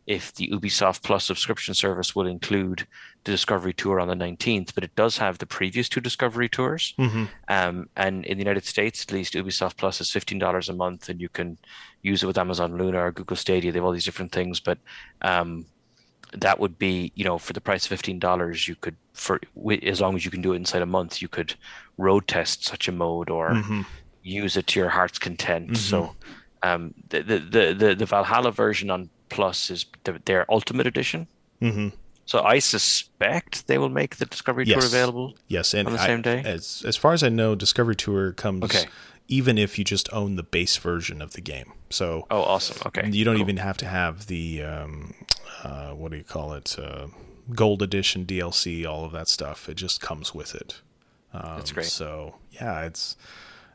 if the Ubisoft Plus subscription service will include the Discovery Tour on the 19th, but it does have the previous two Discovery Tours. Mm-hmm. Um, and in the United States, at least, Ubisoft Plus is $15 a month, and you can use it with Amazon Luna or Google Stadia. They have all these different things. But um, that would be you know for the price of fifteen dollars you could for as long as you can do it inside a month you could road test such a mode or mm-hmm. use it to your heart's content. Mm-hmm. So um, the, the the the Valhalla version on Plus is the, their Ultimate Edition. Mm-hmm. So I suspect they will make the Discovery yes. Tour available. Yes, and on the same day. As as far as I know, Discovery Tour comes okay. even if you just own the base version of the game. So oh, awesome. Okay, you don't cool. even have to have the um, uh, what do you call it? Uh, Gold Edition DLC, all of that stuff. It just comes with it. Um, That's great. So yeah, it's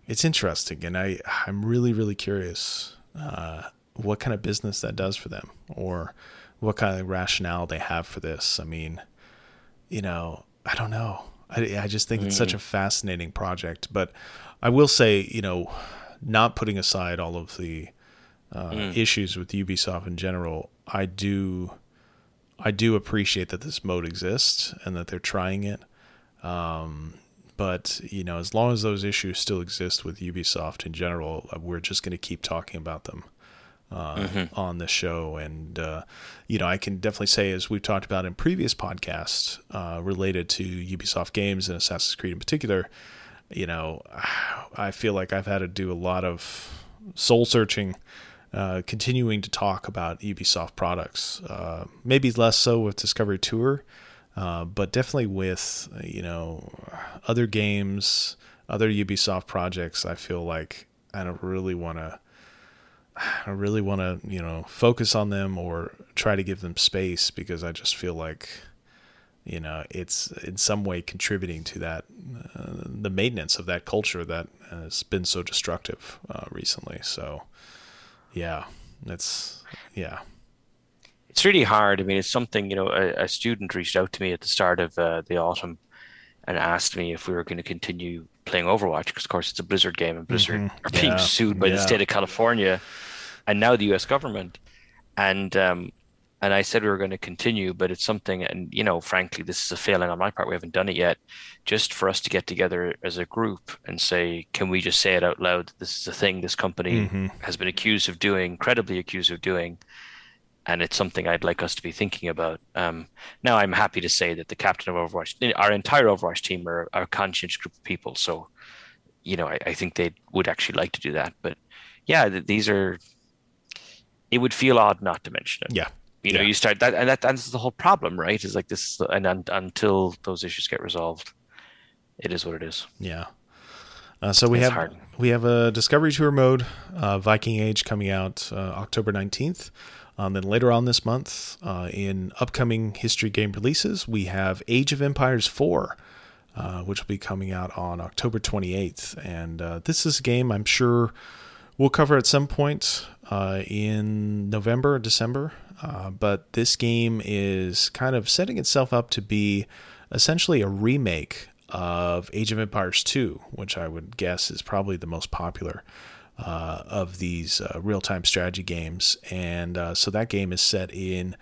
it's interesting, and I I'm really really curious uh, what kind of business that does for them, or what kind of rationale they have for this. I mean, you know, I don't know. I, I just think mm. it's such mm. a fascinating project. But I will say, you know, not putting aside all of the uh, mm. issues with Ubisoft in general, I do, I do appreciate that this mode exists and that they're trying it. Um, but you know, as long as those issues still exist with Ubisoft in general, we're just going to keep talking about them uh, mm-hmm. on the show. And, uh, you know, I can definitely say, as we've talked about in previous podcasts uh, related to Ubisoft games and Assassin's Creed in particular, you know, I feel like I've had to do a lot of soul searching. Uh, continuing to talk about Ubisoft products, uh, maybe less so with Discovery Tour, uh, but definitely with you know other games, other Ubisoft projects. I feel like I don't really want to I really want to, you know, focus on them or try to give them space because I just feel like, you know, it's in some way contributing to that, uh, the maintenance of that culture that has been so destructive uh, recently. So, yeah, it's, yeah. It's really hard. I mean, it's something, you know, a, a student reached out to me at the start of uh, the autumn and asked me if we were going to continue playing Overwatch because, of course, it's a Blizzard game and Blizzard mm-hmm. are being yeah. sued by yeah. the state of California and now the U.S. government, and um, and I said we were going to continue, but it's something, and you know, frankly, this is a failing on my part. We haven't done it yet. Just for us to get together as a group and say, can we just say it out loud? This is a thing this company mm-hmm. has been accused of doing, credibly accused of doing, and it's something I'd like us to be thinking about. Um, now, I'm happy to say that the captain of Overwatch, our entire Overwatch team, are, are a conscientious group of people. So, you know, I, I think they would actually like to do that. But yeah, these are it would feel odd not to mention it. Yeah. You know, yeah. you start that, and that, that's the whole problem, right? Is like this, and, and until those issues get resolved, it is what it is. Yeah. Uh, so we it's have hard. we have a Discovery Tour mode, uh, Viking Age coming out uh, October nineteenth. Um, then later on this month, uh, in upcoming history game releases, we have Age of Empires four, uh, which will be coming out on October twenty eighth. And uh, this is a game I'm sure we'll cover at some point uh, in November or December. Uh, but this game is kind of setting itself up to be essentially a remake of Age of Empires 2, which I would guess is probably the most popular uh, of these uh, real time strategy games. And uh, so that game is set in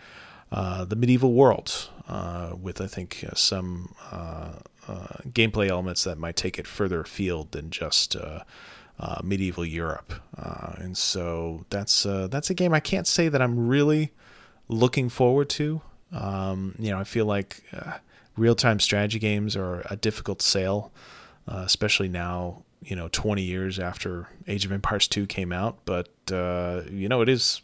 uh, the medieval world with, I think, some gameplay elements that might take it further afield than just uh, medieval Europe, uh, and so that's uh, that's a game I can't say that I'm really looking forward to. Um, you know, I feel like uh, real time strategy games are a difficult sale, uh, especially now. You know, 20 years after Age of Empires 2 came out, but uh, you know, it is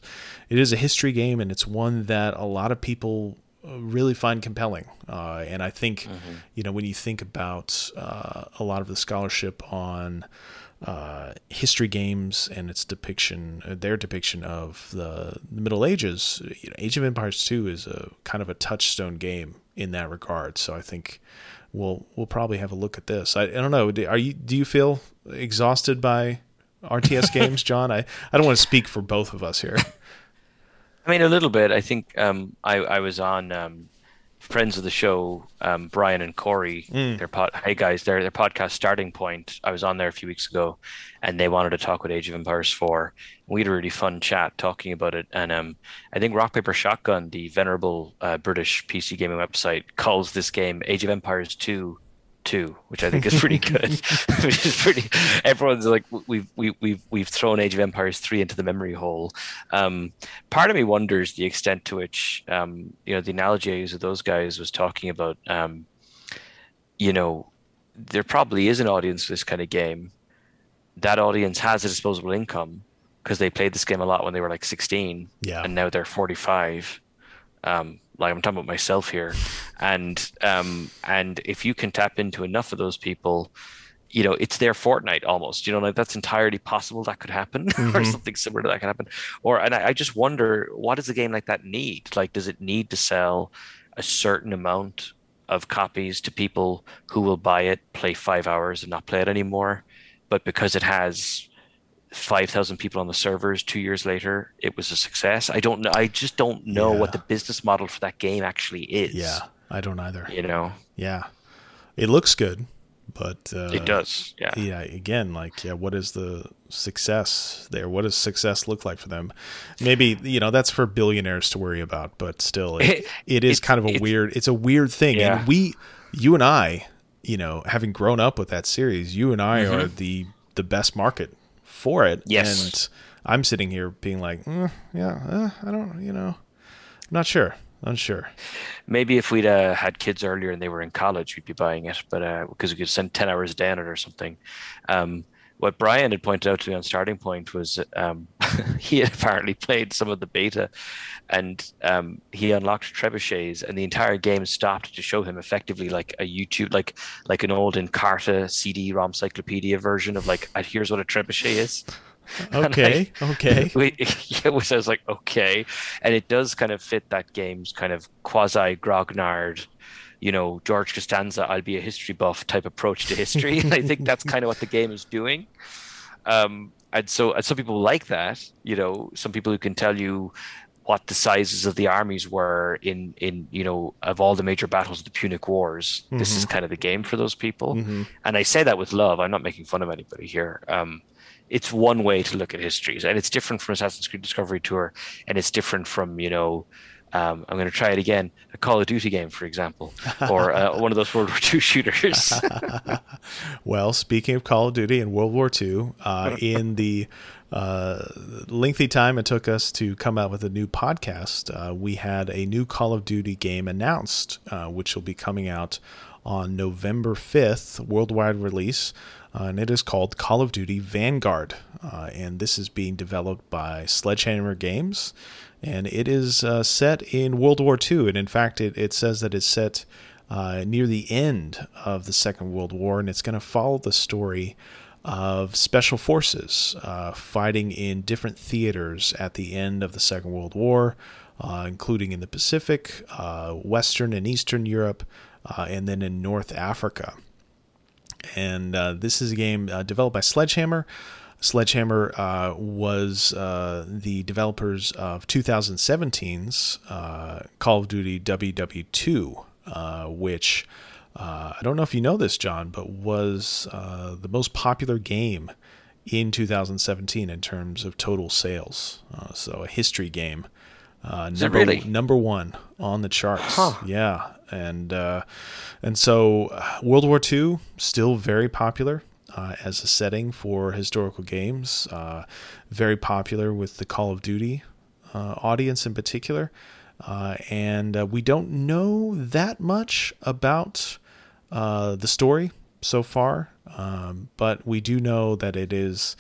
it is a history game, and it's one that a lot of people really find compelling. Uh, and I think, mm-hmm. you know, when you think about uh, a lot of the scholarship on uh, history games and its depiction, uh, their depiction of the, the Middle Ages, you know, Age of Empires 2 is a kind of a touchstone game in that regard. So I think we'll we'll probably have a look at this. I, I don't know. Are you do you feel exhausted by RTS games, John? I, I don't want to speak for both of us here. I mean, a little bit. I think um, I I was on um, friends of the show, um, Brian and Corey, mm. their pod, hey guys, their their podcast starting point. I was on there a few weeks ago, and they wanted to talk with Age of Empires four. We had a really fun chat talking about it, and um, I think Rock Paper Shotgun, the venerable uh, British PC gaming website, calls this game Age of Empires two, Two, which I think is pretty good. which is pretty. Everyone's like, we've we, we've we've thrown Age of Empires three into the memory hole. Um, part of me wonders the extent to which, um, you know, the analogy I use of those guys was talking about, um, you know, there probably is an audience for this kind of game. That audience has a disposable income because they played this game a lot when they were like 16, yeah, and now they're 45. Um, like I'm talking about myself here, and um, and if you can tap into enough of those people, you know, it's their Fortnite almost. You know, like that's entirely possible that could happen, mm-hmm. or something similar to that can happen. Or and I, I just wonder, what does a game like that need? Like, does it need to sell a certain amount of copies to people who will buy it, play five hours, and not play it anymore? But because it has 5,000 people on the servers two years later, it was a success. I don't know. I just don't know yeah. what the business model for that game actually is. Yeah, I don't either. You know? Yeah. It looks good, but uh, it does. Yeah. Yeah. Again, like, yeah, what is the success there? What does success look like for them? Maybe, you know, that's for billionaires to worry about, but still, it, it, it is kind of a weird, it's a weird thing. Yeah. And we, you and I, you know, having grown up with that series, you and I mm-hmm. are the, the best market for it. Yes. And I'm sitting here being like, mm, yeah, uh, I don't, you know, I'm not sure. Unsure. Maybe if we'd uh, had kids earlier and they were in college, we'd be buying it, but uh, because we could send 10 hours down it or something. Um, what Brian had pointed out to me on starting point was um, he had apparently played some of the beta and um, he unlocked trebuchets and the entire game stopped to show him effectively like a YouTube like like an old Encarta CD-ROM encyclopedia version of like here's what a trebuchet is. Okay. I, okay. which I was like, okay, and it does kind of fit that game's kind of quasi grognard, you know, George Costanza, I'll be a history buff type approach to history. I think that's kind of what the game is doing. Um, and so, and some people like that. You know, some people who can tell you what the sizes of the armies were in in you know of all the major battles of the Punic Wars. Mm-hmm. This is mm-hmm. kind of the game for those people, mm-hmm. and I say that with love. I'm not making fun of anybody here. Um, it's one way to look at histories, and it's different from Assassin's Creed Discovery Tour, and it's different from you know. Um, I'm going to try it again. A Call of Duty game, for example, or uh, one of those World War II shooters. well, speaking of Call of Duty and World War II, uh, in the uh, lengthy time it took us to come out with a new podcast, uh, we had a new Call of Duty game announced, uh, which will be coming out on November 5th, worldwide release uh, and it is called Call of Duty Vanguard. Uh, and this is being developed by Sledgehammer Games, and it is uh, set in World War II. And in fact, it, it says that it's set uh, near the end of the Second World War, and it's going to follow the story of special forces uh, fighting in different theaters at the end of the Second World War, uh, including in the Pacific, Western and Eastern Europe, and then in North Africa and uh, this is a game uh, developed by Sledgehammer. Sledgehammer uh, was uh, the developers of 2017's uh, Call of Duty WW2, uh, which I don't know if you know this, John, but was the most popular game in 2017 in terms of total sales. so a history game. number, really? number one on the charts. Huh. Yeah, and uh, and so uh, World War II still very popular uh, as a setting for historical games. Uh, very popular with the Call of Duty uh, audience in particular, uh, and we don't know that much about the story so far, um, but we do know that it is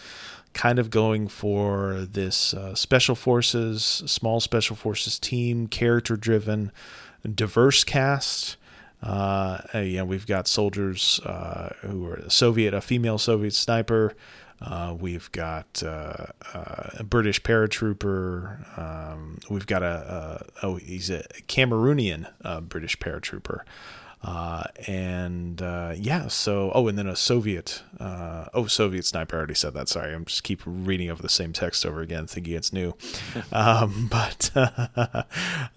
kind of going for this uh, special forces, small special forces team, character driven, diverse cast. Uh, you know, we've got soldiers uh, who are Soviet, a female Soviet sniper. Uh, we've got uh, uh, a British paratrooper. Um, we've got a, a, oh, he's a Cameroonian uh, British paratrooper. Uh, and uh, yeah, so oh, and then a Soviet, uh, oh, Soviet sniper. I already said that. Sorry, I'm just keep reading over the same text over again, thinking it's new. um, but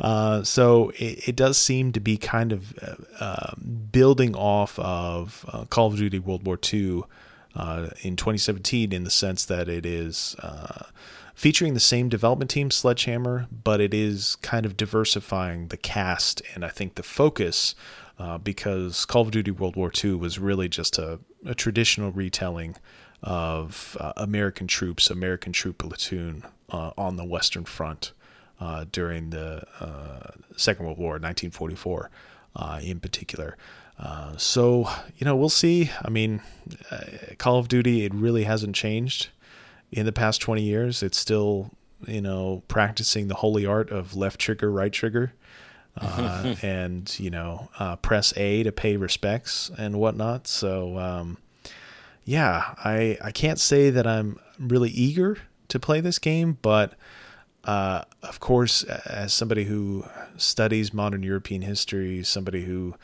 uh, so it, it, does seem to be kind of uh, building off of uh, Call of Duty World War II in 2017, in the sense that it is featuring the same development team, Sledgehammer, but it is kind of diversifying the cast and I think the focus uh, because Call of Duty World War II was really just a, a traditional retelling of uh, American troops, American troop platoon uh, on the Western Front uh, during the uh, Second World War, 1944, uh, in particular. So you know, we'll see. I mean, Call of Duty it really hasn't changed in the past 20 years. It's still you know practicing the holy art of left trigger, right trigger. Uh, and you know uh, press A to pay respects and whatnot. So um, yeah, I I can't say that I'm really eager to play this game, but uh, of course, as somebody who studies modern European history, somebody who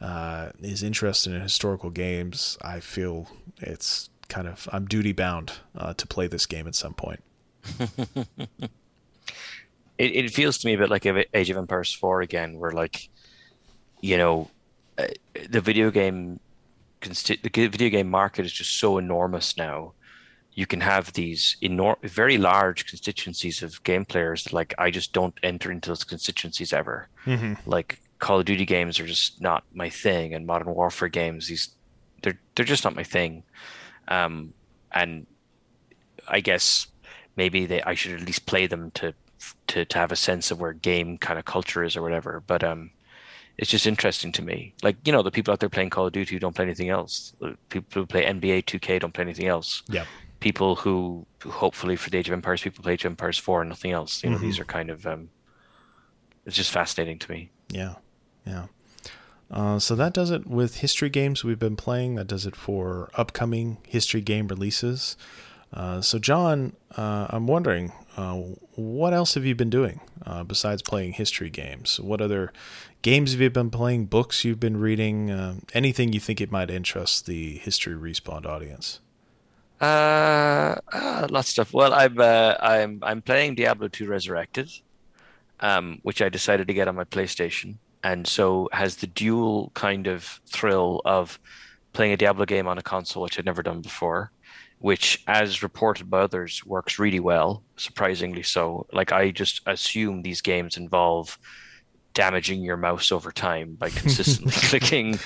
uh, is interested in historical games, I feel it's kind of I'm duty bound uh, to play this game at some point. it, it feels to me a bit like Age of Empires 4 again, where like, you know, uh, the video game the video game market is just so enormous now. You can have these enormous, very large constituencies of game players that like I just don't enter into those constituencies ever. Mm-hmm. Like Call of Duty games are just not my thing, and Modern Warfare games these they're they're just not my thing. Um, and I guess maybe they I should at least play them to to to have a sense of where game kind of culture is or whatever. But um, it's just interesting to me. Like you know, the people out there playing Call of Duty don't play anything else. People who play NBA 2K don't play anything else. Yeah. People who, who hopefully for the Age of Empires, people play Age of Empires 4 and nothing else. You know, mm-hmm. these are kind of um, it's just fascinating to me. Yeah, yeah. Uh, so that does it with history games we've been playing. That does it for upcoming history game releases. Uh, so, John, uh, I'm wondering, uh, what else have you been doing uh, besides playing history games? What other games have you been playing? Books you've been reading? Uh, anything you think it might interest the history respawned audience? Uh, lots of stuff. Well, I'm I'm I'm playing Diablo 2 Resurrected, um, which I decided to get on my PlayStation, and so has the dual kind of thrill of playing a Diablo game on a console, which I'd never done before which, as reported by others, works really well, surprisingly so. Like, I just assume these games involve damaging your mouse over time by consistently clicking.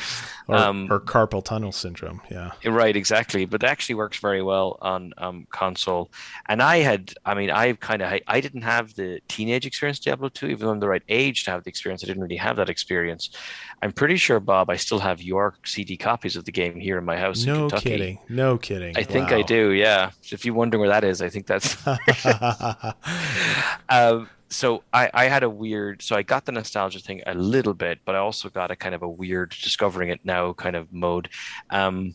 Or, um, or, carpal tunnel syndrome. Yeah. Right, exactly. But it actually works very well on um, console. And I had, I mean, I kind of, I didn't have the teenage experience Diablo 2, even though I'm the right age to have the experience. I didn't really have that experience. I'm pretty sure, Bob, I still have your CD copies of the game here in my house. No in kidding. No kidding. I think wow. I do. Yeah. If you're wondering where that is, I think that's. um, so I, I had a weird so I got the nostalgia thing a little bit, but I also got a kind of a weird discovering it now kind of mode. Um,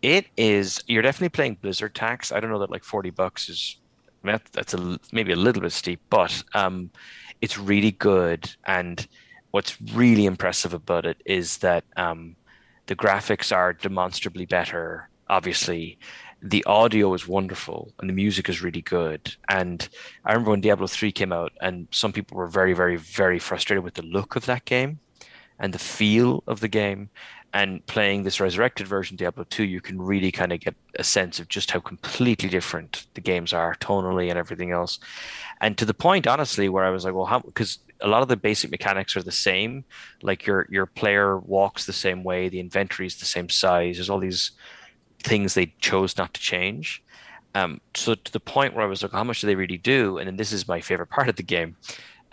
it is you're definitely playing Blizzard tax. I don't know that like forty bucks is that's a maybe a little bit steep, but um, it's really good. And what's really impressive about it is that um, the graphics are demonstrably better, obviously, the audio is wonderful and the music is really good. And I remember when Diablo 3 came out, and some people were very, very, very frustrated with the look of that game and the feel of the game. And playing this resurrected version, Diablo 2, you can really kind of get a sense of just how completely different the games are tonally and everything else. And to the point, honestly, where I was like, well, how, because a lot of the basic mechanics are the same. Like your your player walks the same way, the inventory is the same size. There's all these things they chose not to change. Um, so to the point where I was like, how much do they really do? And then this is my favorite part of the game.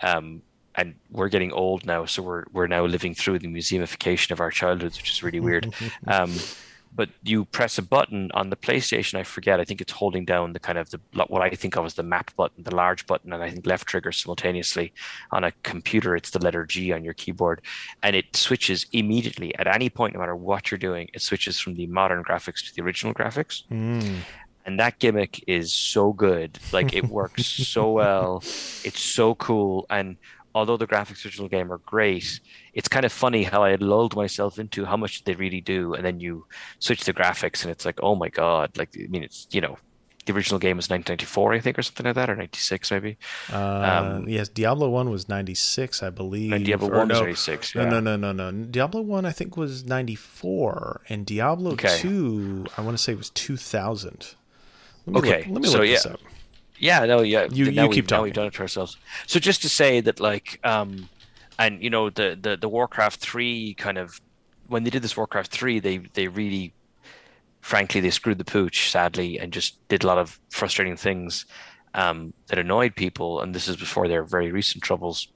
Um, and we're getting old now, so we're we're now living through the museumification of our childhoods, which is really weird. Um, but you press a button on the PlayStation. I forget. I think it's holding down the kind of the what I think of as the map button, the large button, and I think left trigger simultaneously. On a computer, it's the letter G on your keyboard, and it switches immediately at any point, no matter what you're doing. It switches from the modern graphics to the original graphics. Mm and that gimmick is so good like it works so well it's so cool and although the graphics original game are great, it's kind of funny how I had lulled myself into how much they really do, and then you switch the graphics, and it's like, oh my god! Like, I mean, it's you know, the original game was 1994, I think, or something like that, or 96 maybe. Uh, um, yes, Diablo One was 96, I believe. And Diablo One no, was 96. Yeah. No, no, no, no, no. Diablo One, I think, was 94, and Diablo okay. Two, I want to say, was 2000. Let okay, look, let me so look yeah. this up. Yeah, no, yeah. You, you keep talking. Now we've done it to ourselves. So just to say that, like, um, and you know the the the Warcraft three kind of when they did this Warcraft three, they they really, frankly, they screwed the pooch sadly and just did a lot of frustrating things um, that annoyed people. And this is before their very recent troubles.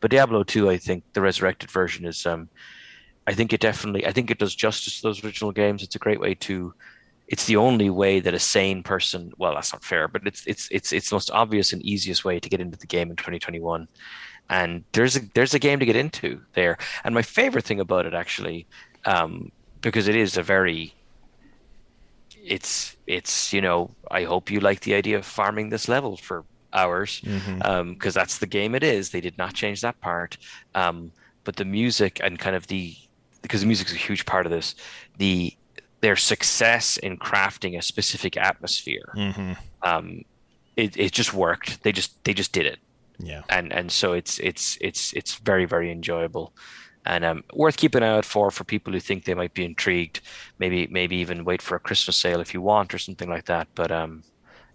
But Diablo two, I think the resurrected version is. Um, I think it definitely. I think it does justice to those original games. It's a great way to it's the only way that a sane person well that's not fair but it's it's it's it's the most obvious and easiest way to get into the game in 2021 and there's a there's a game to get into there. And my favorite thing about it actually um, because it is a very it's it's you know i hope you like the idea of farming this level for hours because mm-hmm. um, that's the game it is. They did not change that part. Um, but the music and kind of the because the music is a huge part of this the their success in crafting a specific atmosphere. Mm-hmm. um, it, it just worked. They just they just did it. Yeah. And and so it's it's it's it's very very enjoyable. And um, worth keeping an eye out for for people who think they might be intrigued. Maybe maybe even wait for a christmas sale if you want or something like that. But um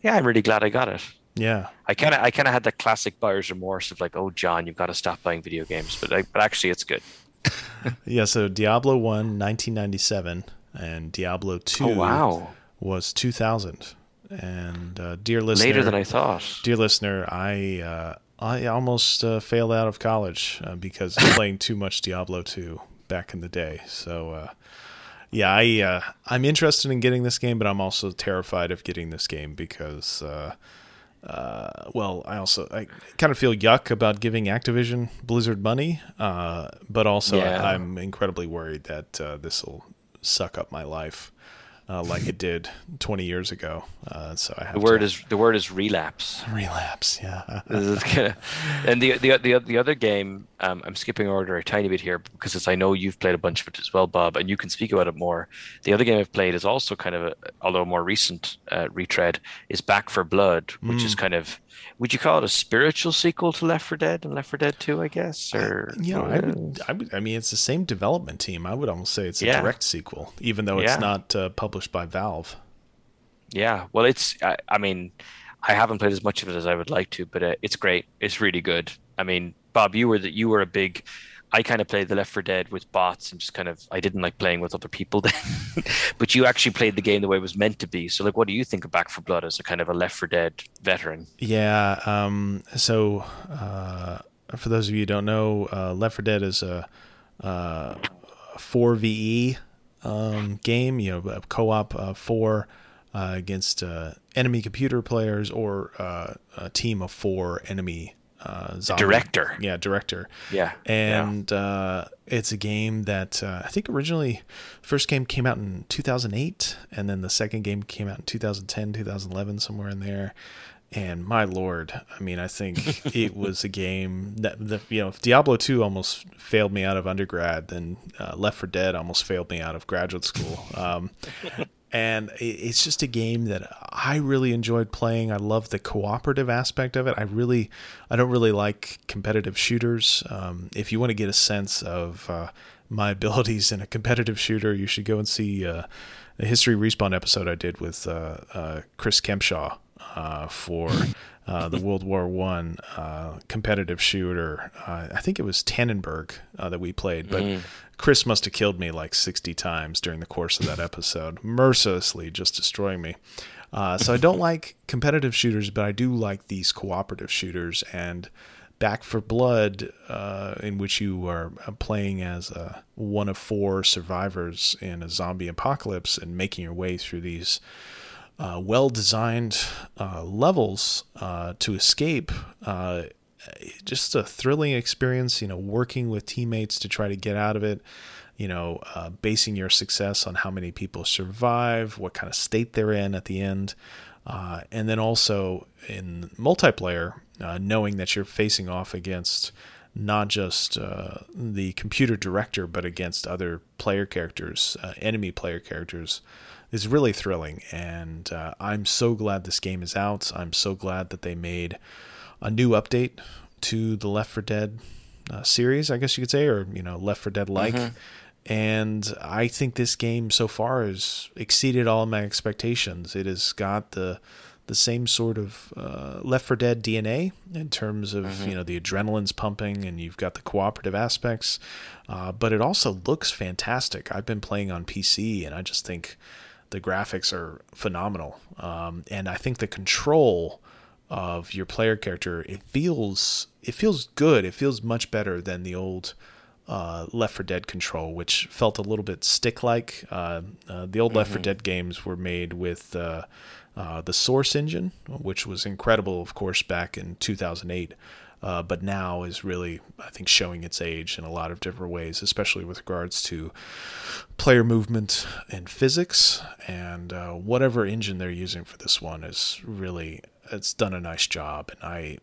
yeah i'm really glad i got it. Yeah. I kind of i kind of had that classic buyer's remorse of like oh john you've got to stop buying video games. But I, but actually it's good. Yeah so diablo 1 1997 and diablo 2 oh, wow was 2000 and uh, dear listener later than i thought dear listener i uh, I almost uh, failed out of college uh, because of playing too much Diablo 2 back in the day. So, uh, yeah, I uh, I'm interested in getting this game, but I'm also terrified of getting this game because, uh, uh, well, I also I kind of feel yuck about giving Activision Blizzard money, but also yeah. I'm incredibly worried that this will suck up my life uh, like it did 20 years ago. Uh, so I have the word to... is the word is relapse. Relapse, yeah. and the the the the other game, um, I'm skipping order a tiny bit here because as I know you've played a bunch of it as well, Bob, and you can speak about it more. The other game I've played is also kind of a, although more recent uh, retread, is Back 4 Blood, which mm. is kind of would you call it a spiritual sequel to Left 4 Dead and Left 4 Dead 2, I guess? Or you know, I would, I would, I mean, it's the same development team. I would almost say it's a yeah. direct sequel, even though it's yeah. not uh, published by Valve. Yeah, well, it's. I, I, mean, I haven't played as much of it as I would like to, but uh, it's great. It's really good. I mean, Bob, you were that you were a big I kind of played the Left 4 Dead with bots and just kind of I didn't like playing with other people then. but you actually played the game the way it was meant to be. So like what do you think of Back 4 Blood as a kind of a Left 4 Dead veteran? Yeah, um, so uh, for those of you who don't know, uh, Left 4 Dead is a uh, 4VE um, game, you know, co-op 4 uh, against uh, enemy computer players or a team of 4 enemy uh, director. Yeah, director. Yeah, and yeah. Uh, it's a game that uh, I think originally first game came out in 2008, and then the second game came out in 2010, 2011, somewhere in there. And my lord, I mean, I think it was a game that, that you know, if Diablo 2 almost failed me out of undergrad, then uh, Left 4 Dead almost failed me out of graduate school. Um, and it's just a game that I really enjoyed playing. I love the cooperative aspect of it. I really, I don't really like competitive shooters. Um, if you want to get a sense of uh, my abilities in a competitive shooter, you should go and see uh, a history respawn episode I did with uh, uh Chris Kempshall uh, for uh, the World War One uh, competitive shooter. Uh, I think it was Tannenberg uh, that we played, but mm. Chris must have killed me like sixty times during the course of that episode, mercilessly just destroying me. Uh, so I don't like competitive shooters, but I do like these cooperative shooters and. Back 4 Blood, uh, in which you are playing as one of four survivors in a zombie apocalypse and making your way through these uh, well designed uh, levels uh, to escape. Uh, just a thrilling experience, you know, working with teammates to try to get out of it, you know, uh, basing your success on how many people survive, what kind of state they're in at the end. Uh, and then also in multiplayer, knowing that you're facing off against not just uh, the computer director, but against other player characters, uh, enemy player characters, is really thrilling. And uh, I'm so glad this game is out. I'm so glad that they made a new update to the Left 4 Dead uh, series, I guess you could say, or you know, Left 4 Dead like. Mm-hmm. And I think this game so far has exceeded all my expectations. It has got the the same sort of uh, Left 4 Dead DNA in terms of mm-hmm. you know the adrenaline's pumping and you've got the cooperative aspects, uh, but it also looks fantastic. I've been playing on PC and I just think the graphics are phenomenal, um, and I think the control of your player character it feels it feels good. It feels much better than the old uh, Left 4 Dead control, which felt a little bit stick like. Uh, uh, the old mm-hmm. Left 4 Dead games were made with uh, uh, the Source engine, which was incredible, of course, back in 2008. Uh, but now is really, I think, showing its age in a lot of different ways, especially with regards to player movement and physics. And whatever engine they're using for this one is really, it's done a nice job. And I,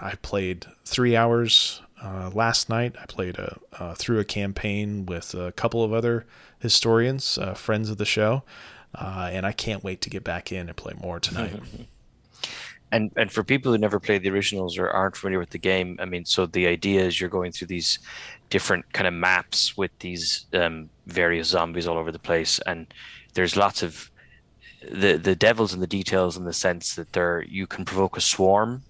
I played three hours uh, last night, I played a, uh, through a campaign with a couple of other historians, uh, friends of the show, uh, and I can't wait to get back in and play more tonight. and and for people who never played the originals or aren't familiar with the game, I mean, so the idea is you're going through these different kind of maps with these um, various zombies all over the place, and there's lots of the the devils in the details in the sense that there you can provoke a swarm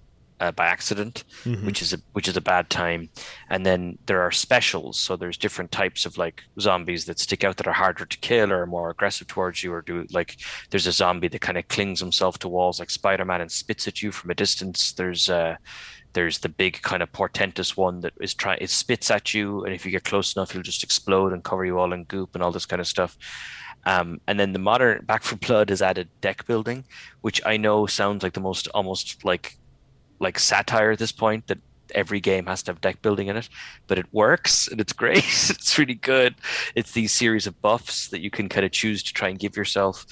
uh, by accident, mm-hmm. which is a which is a bad time. And then there are specials, so there's different types of like zombies that stick out that are harder to kill or more aggressive towards you, or do like there's a zombie that kind of clings himself to walls like Spider Man and spits at you from a distance. There's uh there's the big kind of portentous one that is trying it spits at you, and if you get close enough, he'll just explode and cover you all in goop and all this kind of stuff. Um, and then the modern Back 4 Blood has added deck building, which I know sounds like the most almost like like satire at this point that every game has to have deck building in it, but it works and it's great. it's really good. It's these series of buffs that you can kind of choose to try and give yourself.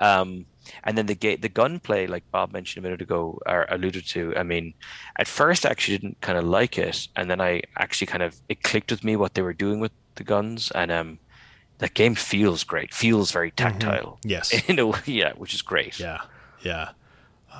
Um, and then the ga- the gunplay, like Bob mentioned a minute ago, or alluded to. I mean, at first I actually didn't kind of like it, and then I actually kind of it clicked with me what they were doing with the guns, and um, that game feels great. Feels very mm-hmm. tactile. Mm-hmm. Yes. In a yeah, which is great. Yeah, yeah,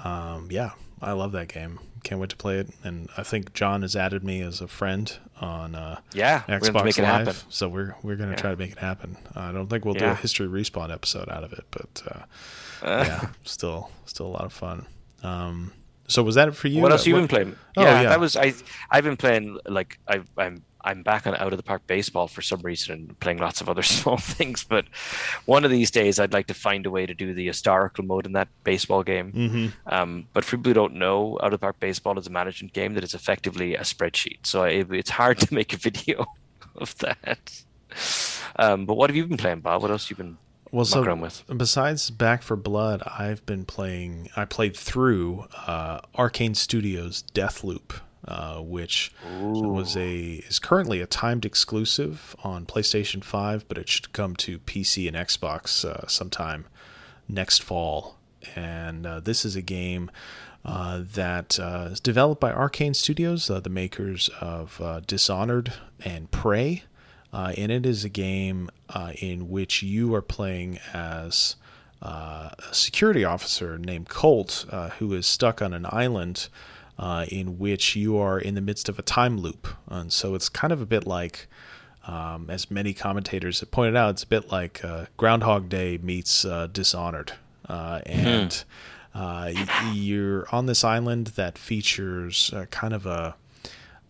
um, yeah. I love that game can't wait to play it. And I think John has added me as a friend on uh, yeah Xbox Live, so we're we're gonna yeah. try to make it happen. I don't think we'll yeah. do a history respawn episode out of it, but uh, uh. yeah, still still a lot of fun. Um, so was that it for you? What else have you been playing? Oh, yeah, yeah, that was I. I've been playing like I, I'm I'm back on out of the park baseball for some reason and playing lots of other small things. But one of these days, I'd like to find a way to do the historical mode in that baseball game. Mm-hmm. Um, but for people who don't know, out of the park baseball is a management game that is effectively a spreadsheet. So it, it's hard to make a video of that. Um, but what have you been playing, Bob? What else have you been well, so with? besides Back 4 Blood, I've been playing. I played through uh, Arkane Studios Deathloop uh, which Ooh. was a is currently a timed exclusive on PlayStation 5, but it should come to PC and Xbox uh, sometime next fall. And uh, this is a game uh, that uh, is developed by Arkane Studios, the makers of Dishonored and Prey. And it is a game in which you are playing as a security officer named Colt, who is stuck on an island uh, in which you are in the midst of a time loop. And so it's kind of a bit like, um, as many commentators have pointed out, it's a bit like uh, Groundhog Day meets uh, Dishonored. Uh, and mm. you're on this island that features uh, kind of a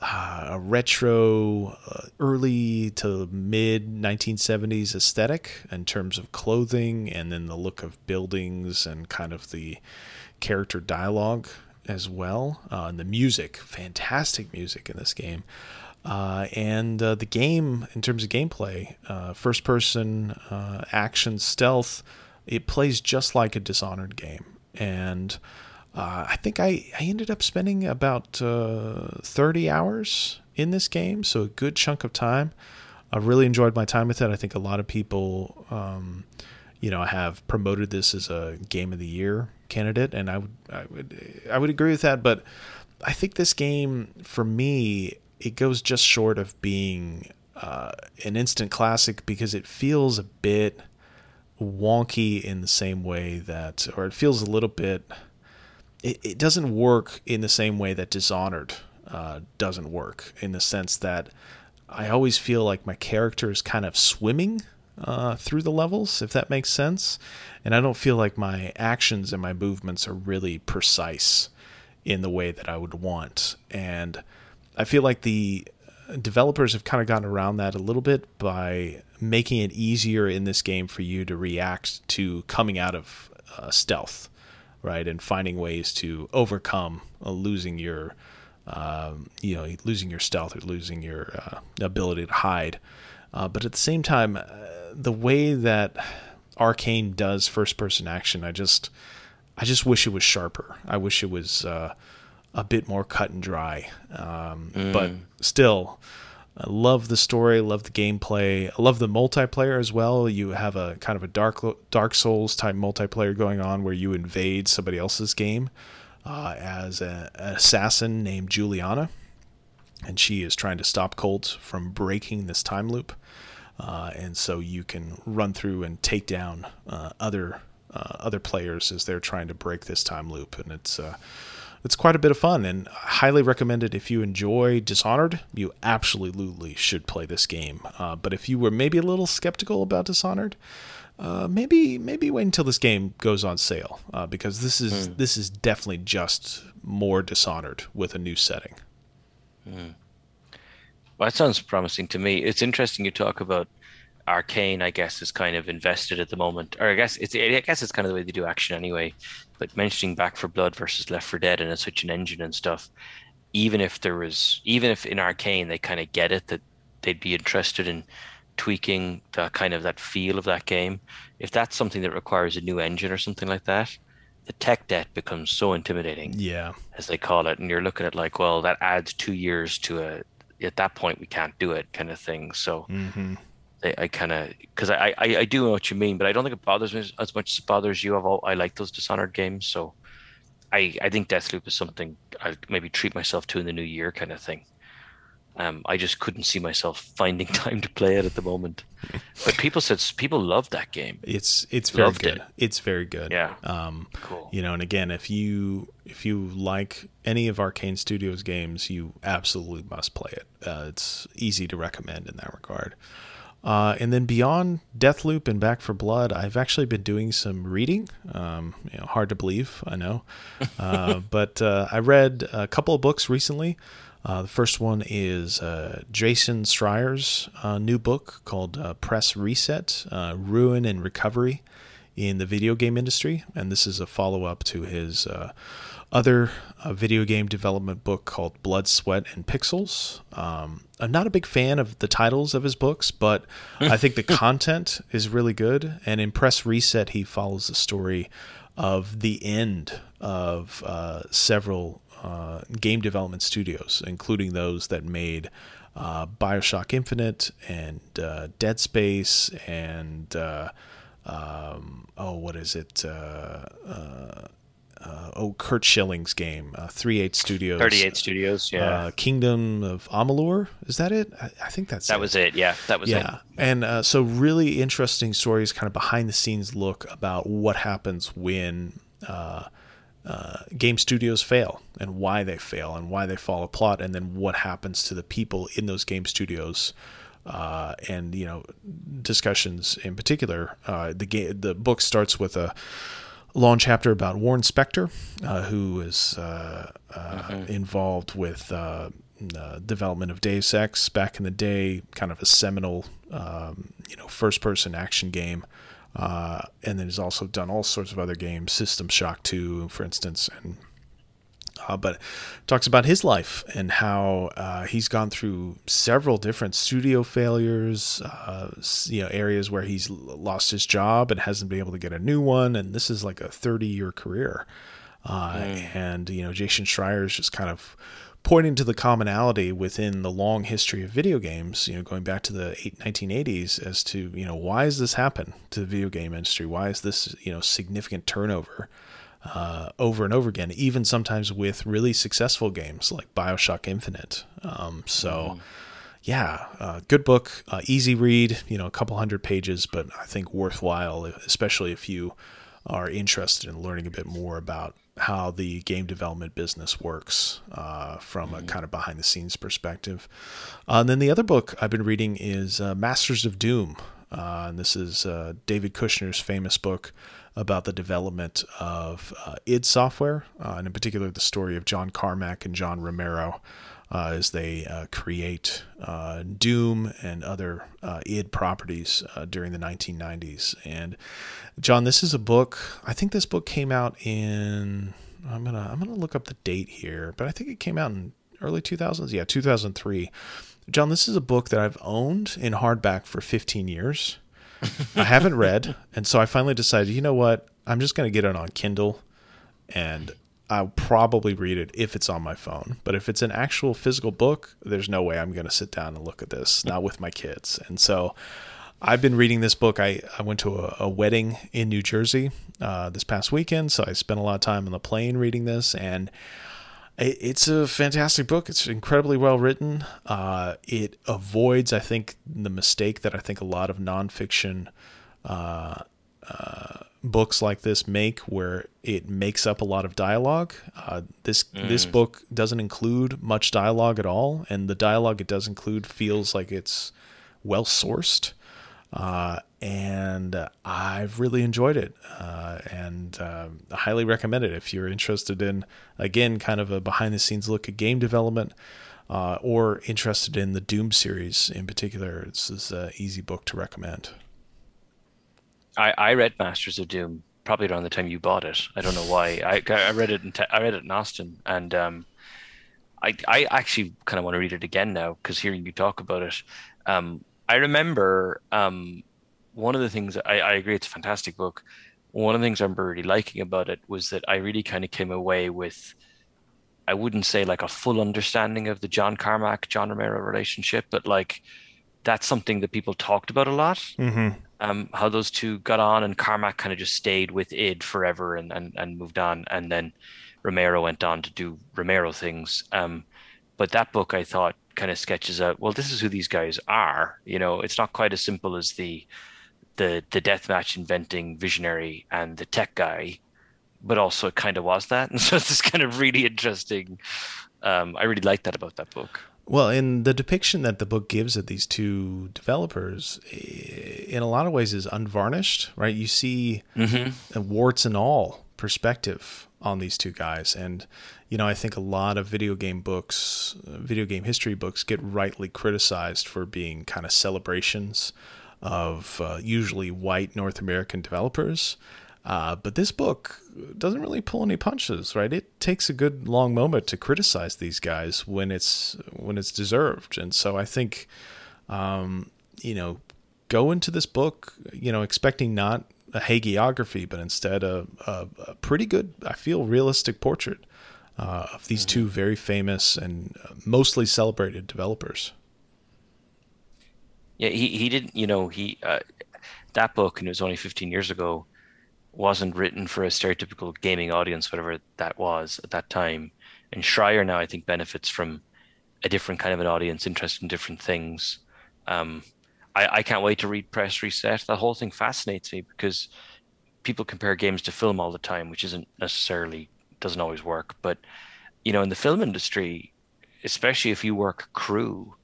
uh, a retro, uh, early to mid 1970s aesthetic in terms of clothing and then the look of buildings and kind of the character dialogue as well. Uh, and the music, fantastic music in this game. Uh, and uh, the game, in terms of gameplay, uh, first person action stealth, it plays just like a Dishonored game. And uh, I think I, I ended up spending about 30 hours in this game, so a good chunk of time. I really enjoyed my time with it. I think a lot of people, um, you know, have promoted this as a game of the year candidate, and I would I would I would agree with that. But I think this game, for me, it goes just short of being uh, an instant classic because it feels a bit wonky in the same way that, or it feels a little bit. It, it doesn't work in the same way that Dishonored uh, doesn't work in the sense that I always feel like my character is kind of swimming uh, through the levels, if that makes sense. And I don't feel like my actions and my movements are really precise in the way that I would want. And I feel like the developers have kind of gotten around that a little bit by making it easier in this game for you to react to coming out of uh, stealth, right, and finding ways to overcome uh, losing your, um, you know, losing your stealth or losing your uh, ability to hide. Uh, but at the same time, uh, the way that Arkane does first-person action, I just, I just wish it was sharper. I wish it was uh, a bit more cut and dry. Um, mm. But still, I love the story, love the gameplay, I love the multiplayer as well. You have a kind of a dark Dark Souls type multiplayer going on where you invade somebody else's game uh, as a, an assassin named Juliana, and she is trying to stop Colt from breaking this time loop. Uh, and so you can run through and take down uh, other uh, other players as they're trying to break this time loop, and it's uh, it's quite a bit of fun and highly recommended if you enjoy Dishonored. You absolutely should play this game. Uh, but if you were maybe a little skeptical about Dishonored, uh, maybe maybe wait until this game goes on sale uh, because this is mm. this is definitely just more Dishonored with a new setting. Mm. Well, that sounds promising to me. It's interesting you talk about Arkane. I guess is kind of invested at the moment, or I guess it's I guess it's kind of the way they do action anyway like mentioning Back 4 Blood versus Left 4 Dead and it's such an engine and stuff. Even if there was, even if in Arkane they kind of get it that they'd be interested in tweaking the kind of that feel of that game. If that's something that requires a new engine or something like that, the tech debt becomes so intimidating. Yeah, as they call it, and you're looking at like, well, that adds two years to a. At that point, we can't do it, kind of thing. So. Mm-hmm. I, I kind of because I, I I do know what you mean, but I don't think it bothers me as much as it bothers you. I've all, I like those Dishonored games, so I I think Deathloop is something I maybe treat myself to in the new year, kind of thing. Um, I just couldn't see myself finding time to play it at the moment. But people said people love that game. It's it's very Loved good. It. It's very good. Yeah. Um, cool. You know, and again, if you if you like any of Arkane Studios games, you absolutely must play it. Uh, it's easy to recommend in that regard. Uh, and then beyond Deathloop and Back 4 Blood, I've actually been doing some reading. Um, you know, hard to believe, I know, uh, but uh, I read a couple of books recently. Uh, the first one is uh, Jason Schreier's uh, new book called Press Reset: Ruin and Recovery in the Video Game Industry, and this is a follow up to his other video game development book called Blood, Sweat, and Pixels. Um, I'm not a big fan of the titles of his books, but I think the content is really good. And in Press Reset, he follows the story of the end of uh, several uh, game development studios, including those that made uh, Bioshock Infinite and uh, Dead Space and uh, um, oh, what is it? Uh, oh Curt Schilling's game, uh, Three Eight Studios, Thirty Eight Studios, yeah. Uh, Kingdom of Amalur, is that it? I, I think that's that it. was it. Yeah, that was yeah. it. And uh, so really interesting stories, kind of behind the scenes look about what happens when. Uh, uh, game studios fail and why they fail and why they fall apart and then what happens to the people in those game studios uh, and you know discussions in particular uh, the game the book starts with a long chapter about Warren Spector, uh, who is uh, uh, mm-hmm. involved with uh, development of Deus Ex back in the day, kind of a seminal, um, you know, first-person action game. Uh, and then he's also done all sorts of other games, System Shock 2, for instance, and uh, but talks about his life and how uh, he's gone through several different studio failures, uh, you know, areas where he's lost his job and hasn't been able to get a new one, and this is like a 30 year career. Mm. And you know, Jason Schreier is just kind of pointing to the commonality within the long history of video games, you know, going back to the 1980s as to, you know, why has this happened to the video game industry? Why is this, you know, significant turnover? Uh, over and over again, even sometimes with really successful games like Bioshock Infinite. Um, so, mm-hmm. yeah, uh, good book, uh, easy read, you know, a couple hundred pages, but I think worthwhile, especially if you are interested in learning a bit more about how the game development business works uh, from mm-hmm. a kind of behind the scenes perspective. Uh, and then the other book I've been reading is uh, Masters of Doom Uh, and this is uh, David Kushner's famous book about the development of uh, id Software, uh, and in particular the story of John Carmack and John Romero uh, as they uh, create Doom and other id properties during the 1990s. And John, this is a book. I think this book came out in. I'm gonna I'm gonna look up the date here, but I think it came out in early 2000s. Yeah, 2003. John, this is a book that I've owned in hardback for 15 years. I haven't read, and so I finally decided, you know what? I'm just going to get it on Kindle, and I'll probably read it if it's on my phone. But if it's an actual physical book, there's no way I'm going to sit down and look at this, not with my kids. And so I've been reading this book. I, I went to a, a wedding in New Jersey uh, this past weekend, so I spent a lot of time on the plane reading this, and it's a fantastic book. It's incredibly well written. Uh, it avoids, I think, the mistake that I think a lot of nonfiction uh, uh, books like this make, where it makes up a lot of dialogue. Uh, this mm. this book doesn't include much dialogue at all, and the dialogue it does include feels like it's well sourced. Uh, and I've really enjoyed it, uh, and uh, highly recommend it if you're interested in, again, kind of a behind the scenes look at game development, uh, or interested in the Doom series in particular. This is an easy book to recommend. I, I read Masters of Doom probably around the time you bought it. I don't know why. I, I read it in te- I read it in Austin, and um, I I actually kind of want to read it again now because hearing you talk about it. Um, I remember um, one of the things I, I agree it's a fantastic book. One of the things I'm really liking about it was that I really kind of came away with I wouldn't say like a full understanding of the John Carmack John Romero relationship, but like that's something that people talked about a lot. Mm-hmm. Um, how those two got on, and Carmack kind of just stayed with id forever and, and and moved on, and then Romero went on to do Romero things. Um, but that book I thought kind of sketches out well this is who these guys are you know it's not quite as simple as the the the deathmatch inventing visionary and the tech guy but also it kind of was that. And so it's kind of really interesting. Um, i really like that about that book. Well in the depiction that the book gives of these two developers in a lot of ways is unvarnished right? You see mm-hmm. warts and all perspective on these two guys. And you know, I think a lot of video game books, video game history books, get rightly criticized for being kind of celebrations of uh, usually white North American developers. Uh, but this book doesn't really pull any punches, right? It takes a good long moment to criticize these guys when it's when it's deserved, and so I think, um, you know, go into this book, you know, expecting not a hagiography, but instead a, a, a pretty good, I feel, realistic portrait uh, of these two very famous and uh, mostly celebrated developers. Yeah, he, he didn't, you know, he, uh, that book, and it was only 15 years ago, wasn't written for a stereotypical gaming audience, whatever that was at that time. And Schreier now, I think, benefits from a different kind of an audience interested in different things. Um, I, I can't wait to read Press Reset. The whole thing fascinates me because people compare games to film all the time, which isn't necessarily doesn't always work. But you know, in the film industry, especially if you work crew,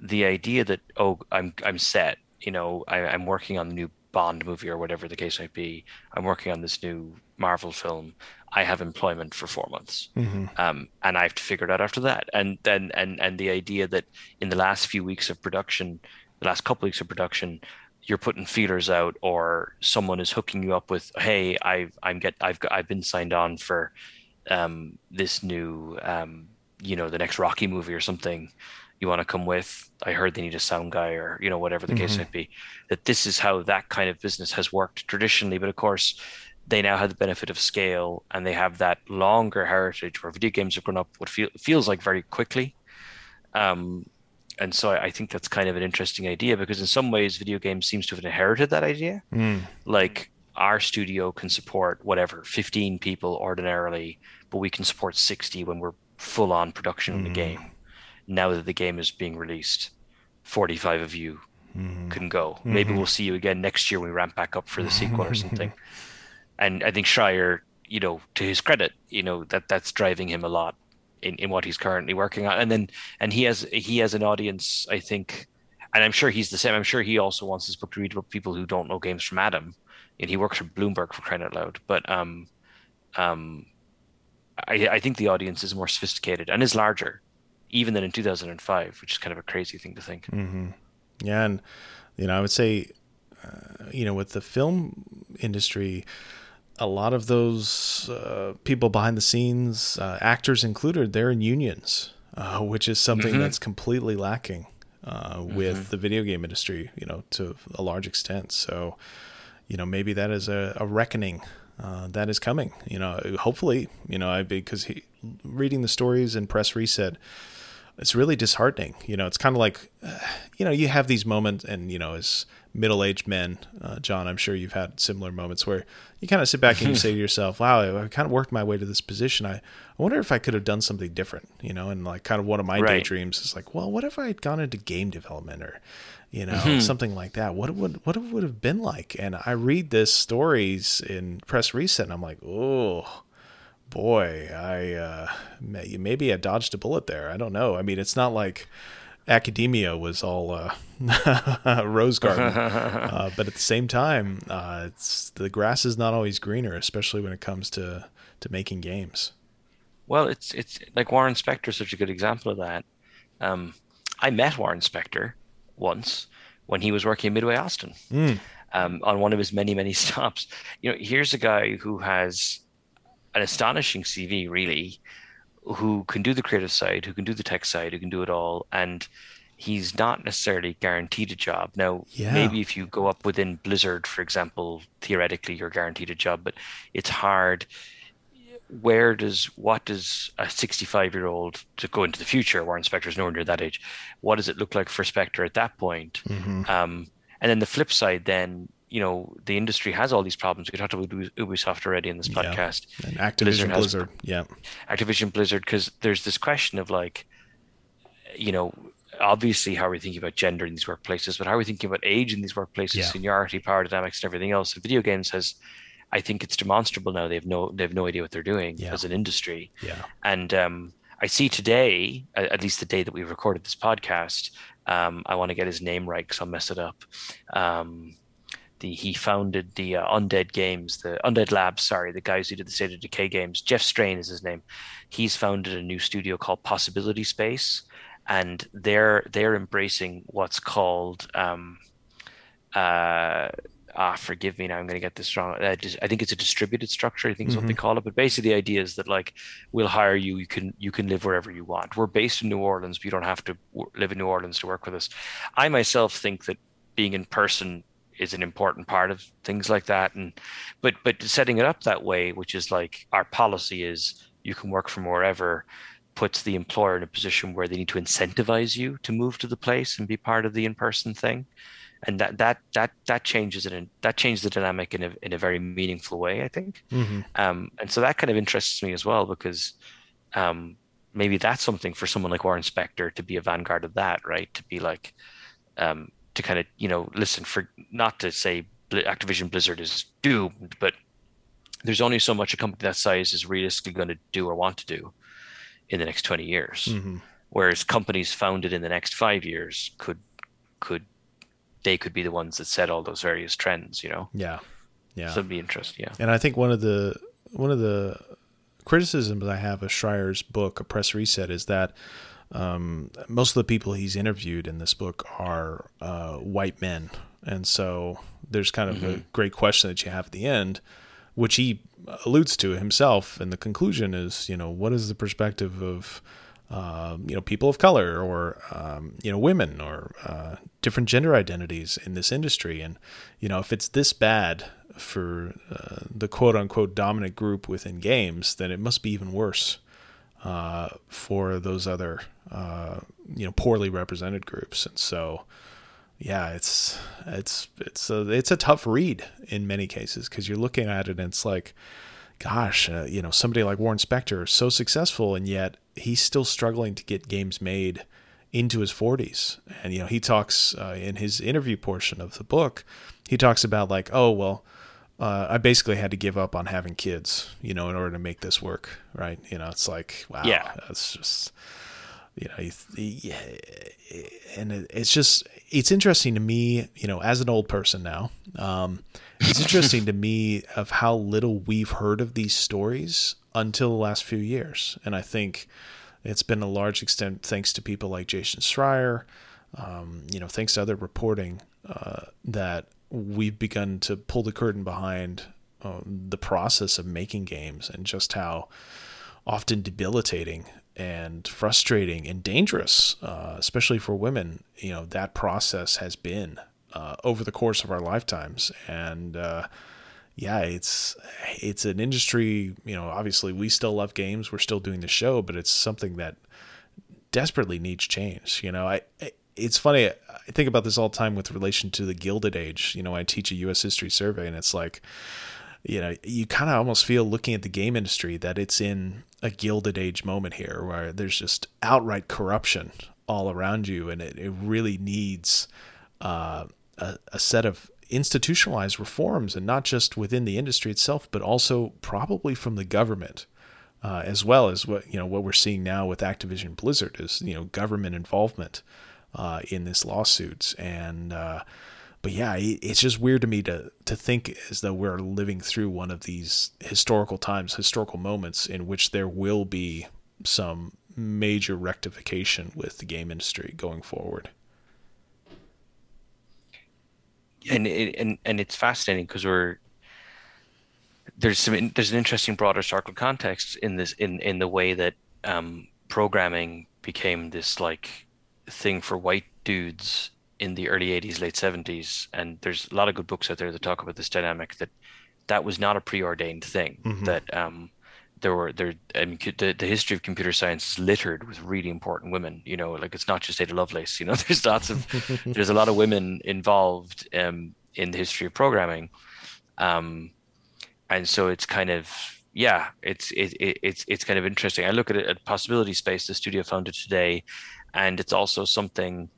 the idea that oh, I'm I'm set. You know, I, I'm working on the new Bond movie or whatever the case might be. I'm working on this new Marvel film. I have employment for four months, mm-hmm. um, and I have to figure it out after that. And then and and the idea that in the last few weeks of production, the last couple weeks of production, you're putting feelers out, or someone is hooking you up with, hey, I've I'm get I've I've been signed on for um, this new, um, you know, the next Rocky movie or something, you want to come with. I heard they need a sound guy or, you know, whatever the mm-hmm. case might be. That this is how that kind of business has worked traditionally. But of course, they now have the benefit of scale and they have that longer heritage where video games have grown up what feel, feels like very quickly. Um, and so I, I, think that's kind of an interesting idea because in some ways video games seems to have inherited that idea. Mm. Like our studio can support whatever 15 people ordinarily but we can support 60 when we're full on production mm. of the game now that the game is being released 45 of you mm. can go mm-hmm. maybe we'll see you again next year when we ramp back up for the sequel or something and i think Schreier you know to his credit you know that that's driving him a lot in, in what he's currently working on and then and he has he has an audience i think and I'm sure he's the same. I'm sure he also wants his book to read about people who don't know games from Adam. And he works for Bloomberg for crying out loud. But um, um, I, I think the audience is more sophisticated and is larger, even than in 2005, which is kind of a crazy thing to think. Mm-hmm. Yeah, and you know, I would say, uh, you know, with the film industry, a lot of those uh, people behind the scenes, uh, actors included, they're in unions, uh, which is something mm-hmm. that's completely lacking uh, with mm-hmm. the video game industry, you know, to a large extent. So, you know, maybe that is a, a reckoning uh, that is coming. You know, hopefully, you know, I because he, reading the stories in Press Reset, it's really disheartening. You know, it's kind of like, uh, you know, you have these moments, and you know, as middle-aged men, uh, John, I'm sure you've had similar moments where you kind of sit back and you say to yourself, "Wow, I kind of worked my way to this position. I, I wonder if I could have done something different." You know, and like kind of one of my right. daydreams is like, well, what if I had gone into game development or you know, mm-hmm. something like that. What would what it would have been like? And I read this stories in Press Reset, and I'm like, oh boy, I uh, maybe I dodged a bullet there. I don't know. I mean, it's not like academia was all uh, rose garden, uh, but at the same time, uh, it's the grass is not always greener, especially when it comes to to making games. Well, it's it's like Warren Spector is such a good example of that. Um, I met Warren Spector once when he was working in Midway Austin mm. um, on one of his many, many stops. You know, here's a guy who has an astonishing CV, really, who can do the creative side, who can do the tech side, who can do it all. And he's not necessarily guaranteed a job. Now, yeah. maybe if you go up within Blizzard, for example, theoretically you're guaranteed a job, but it's hard where does what does a 65 year old to go into the future Warren Spector's nowhere near that age what does it look like for Spector at that point mm-hmm. um, and then the flip side then you know the industry has all these problems we talked about Ubisoft already in this podcast yeah. and Activision Blizzard, Blizzard. yeah Activision Blizzard because there's this question of like you know obviously how are we thinking about gender in these workplaces but how are we thinking about age in these workplaces yeah. seniority power dynamics and everything else and video games has I think it's demonstrable now. They have no they have no idea what they're doing yeah. as an industry. Yeah. And um, I see today, at least the day that we recorded this podcast, um, I want to get his name right because I'll mess it up. Um, the he founded the uh, Undead Games, the Undead Labs. Sorry, the guys who did the State of Decay games. Jeff Strain is his name. He's founded a new studio called Possibility Space, and they're they're embracing what's called um, uh, ah, forgive me now, I'm going to get this wrong. Uh, I think it's a distributed structure. I think is mm-hmm. what they mm-hmm. call it. But basically, the idea is that like we'll hire you. You can you can live wherever you want. We're based in New Orleans, but you don't have to live in New Orleans to work with us. I myself think that being in person is an important part of things like that. And but but setting it up that way, which is like our policy is you can work from wherever puts the employer in a position where they need to incentivize you to move to the place and be part of the in-person thing and that that that that changes it and that changes the dynamic in a in a very meaningful way i think mm-hmm. um, and so that kind of interests me as well because um, maybe that's something for someone like warren spector to be a vanguard of that right to be like um, to kind of you know listen for not to say activision blizzard is doomed but there's only so much a company that size is realistically going to do or want to do in the next 20 years mm-hmm. whereas companies founded in the next five years could could they could be the ones that set all those various trends, you know? Yeah. Yeah. So it'd be interesting. Yeah. And I think one of the, one of the criticisms I have of Schreier's book, A Press Reset, is that um, most of the people he's interviewed in this book are uh, white men. And so there's kind of mm-hmm. a great question that you have at the end, which he alludes to himself. And the conclusion is, you know, what is the perspective of, uh, you know, people of color or, um, you know, women or uh, different gender identities in this industry. And, you know, if it's this bad for uh, the quote unquote dominant group within games, then it must be even worse uh, for those other, uh, you know, poorly represented groups. And so, yeah, it's it's it's a, it's a tough read in many cases because you're looking at it and it's like, gosh, uh, you know, somebody like Warren Spector is so successful, and yet he's still struggling to get games made into his 40s. And, you know, he talks uh, in his interview portion of the book, he talks about, like, oh, well, uh, I basically had to give up on having kids, you know, in order to make this work, right? You know, it's like, wow, yeah, that's just. you know, yeah, and it's just it's interesting to me, you know, as an old person now. Um, it's interesting to me of how little we've heard of these stories until the last few years, and I think it's been a large extent thanks to people like Jason Schreier, um, you know, thanks to other reporting uh, that we've begun to pull the curtain behind um, the process of making games and just how often debilitating and frustrating and dangerous, uh, especially for women, you know, that process has been uh, over the course of our lifetimes. And uh, yeah, it's it's an industry. You know, obviously we still love games. We're still doing the show, but it's something that desperately needs change. You know, I. it's funny. I think about this all the time with relation to the Gilded Age. You know, I teach a U.S. history survey, and it's like, you know, you kind of almost feel looking at the game industry that it's in a Gilded Age moment here where there's just outright corruption all around you, and it, it really needs uh, a, a set of institutionalized reforms, and not just within the industry itself, but also probably from the government. Uh, as well as what you know what we're seeing now with Activision Blizzard is you know government involvement uh, in this lawsuits and uh, but yeah, it's just weird to me to to think as though we're living through one of these historical times, historical moments in which there will be some major rectification with the game industry going forward. And it, and and it's fascinating because we're there's some there's an interesting broader circle context in this in in the way that um, programming became this like thing for white dudes in the early 80s late 70s and there's a lot of good books out there that talk about this dynamic that that was not a preordained thing mm-hmm. that um, there were there I mean, the, the history of computer science is littered with really important women you know like it's not just ada lovelace you know there's lots of there's a lot of women involved um, in the history of programming um, and so it's kind of yeah it's it, it, it's it's kind of interesting i look at it at possibility space the studio founded today and it's also something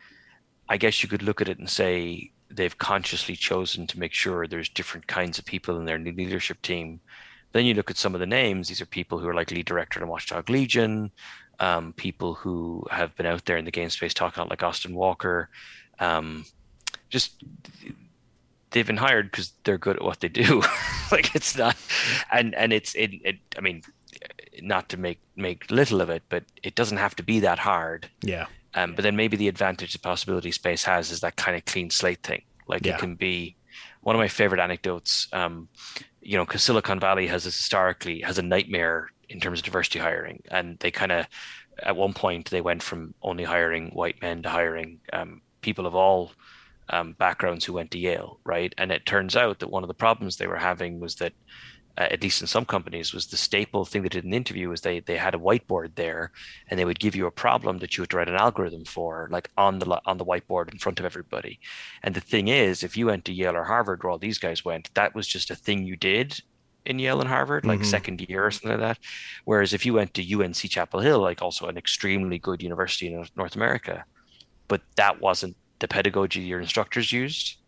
I guess you could look at it and say they've consciously chosen to make sure there's different kinds of people in their leadership team. Then you look at some of the names; these are people who are like lead director in Watch Dogs: Legion, um, people who have been out there in the game space talking like Austin Walker. Um, just they've been hired because they're good at what they do. like it's not, and and it's it, it. I mean, not to make make little of it, but it doesn't have to be that hard. Yeah. Um, but then maybe the advantage the possibility space has is that kind of clean slate thing. Like yeah. it can be one of my favorite anecdotes. Um, you know, because Silicon Valley has historically has a nightmare in terms of diversity hiring, and they kind of at one point they went from only hiring white men to hiring um, people of all um, backgrounds who went to Yale, right? And it turns out that one of the problems they were having was that uh, at least in some companies, was the staple thing they did in the interview was they they had a whiteboard there, and they would give you a problem that you had to write an algorithm for, like on the on the whiteboard in front of everybody. And the thing is, if you went to Yale or Harvard, where all these guys went, that was just a thing you did in Yale and Harvard, like mm-hmm. second year or something like that. Whereas if you went to UNC Chapel Hill, like also an extremely good university in North America, but that wasn't the pedagogy your instructors used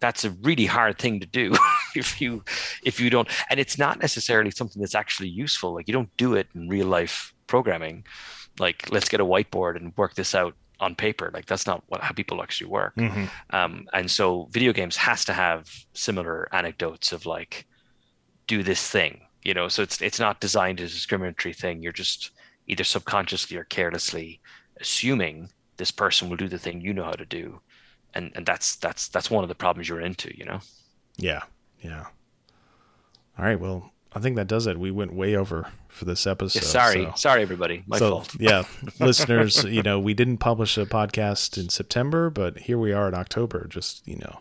that's a really hard thing to do if you if you don't and it's not necessarily something that's actually useful. Like you don't do it in real life programming. Like let's get a whiteboard and work this out on paper. Like that's not what how people actually work. Mm-hmm. um, and so video games has to have similar anecdotes of like do this thing you know? So it's it's not designed as a discriminatory thing. You're just either subconsciously or carelessly assuming this person will do the thing you know how to do and and that's that's that's one of the problems you're into you know? Yeah yeah. All right well i think that does it. We went way over for this episode yeah, sorry so. sorry everybody. My so, fault. yeah listeners you know we didn't publish a podcast in september but here we are in october just you know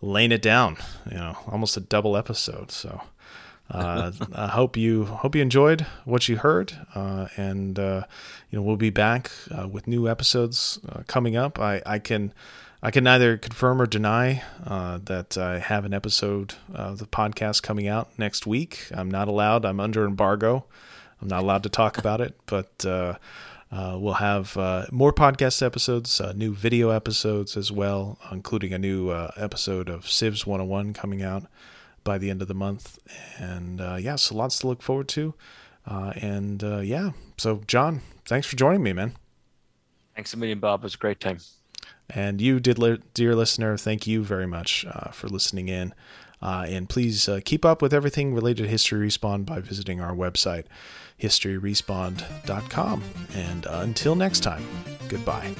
laying it down you know almost a double episode so uh, I hope you hope you enjoyed what you heard, uh, and uh, you know we'll be back uh, with new episodes uh, coming up. I I can I can neither confirm or deny uh, that I have an episode of the podcast coming out next week. I'm not allowed. I'm under embargo. I'm not allowed to talk about it, but uh, uh, we'll have uh, more podcast episodes, uh, new video episodes as well, including a new uh, episode of Civs 101 coming out by the end of the month. And yeah, so lots to look forward to. Uh, and uh, yeah, so John, thanks for joining me, man. Thanks a million, Bob. It was a great time. And you, did, dear listener, thank you very much uh, for listening in. Uh, and please uh, keep up with everything related to History Respawn by visiting our website, historyrespawn.com. And uh, until next time, goodbye.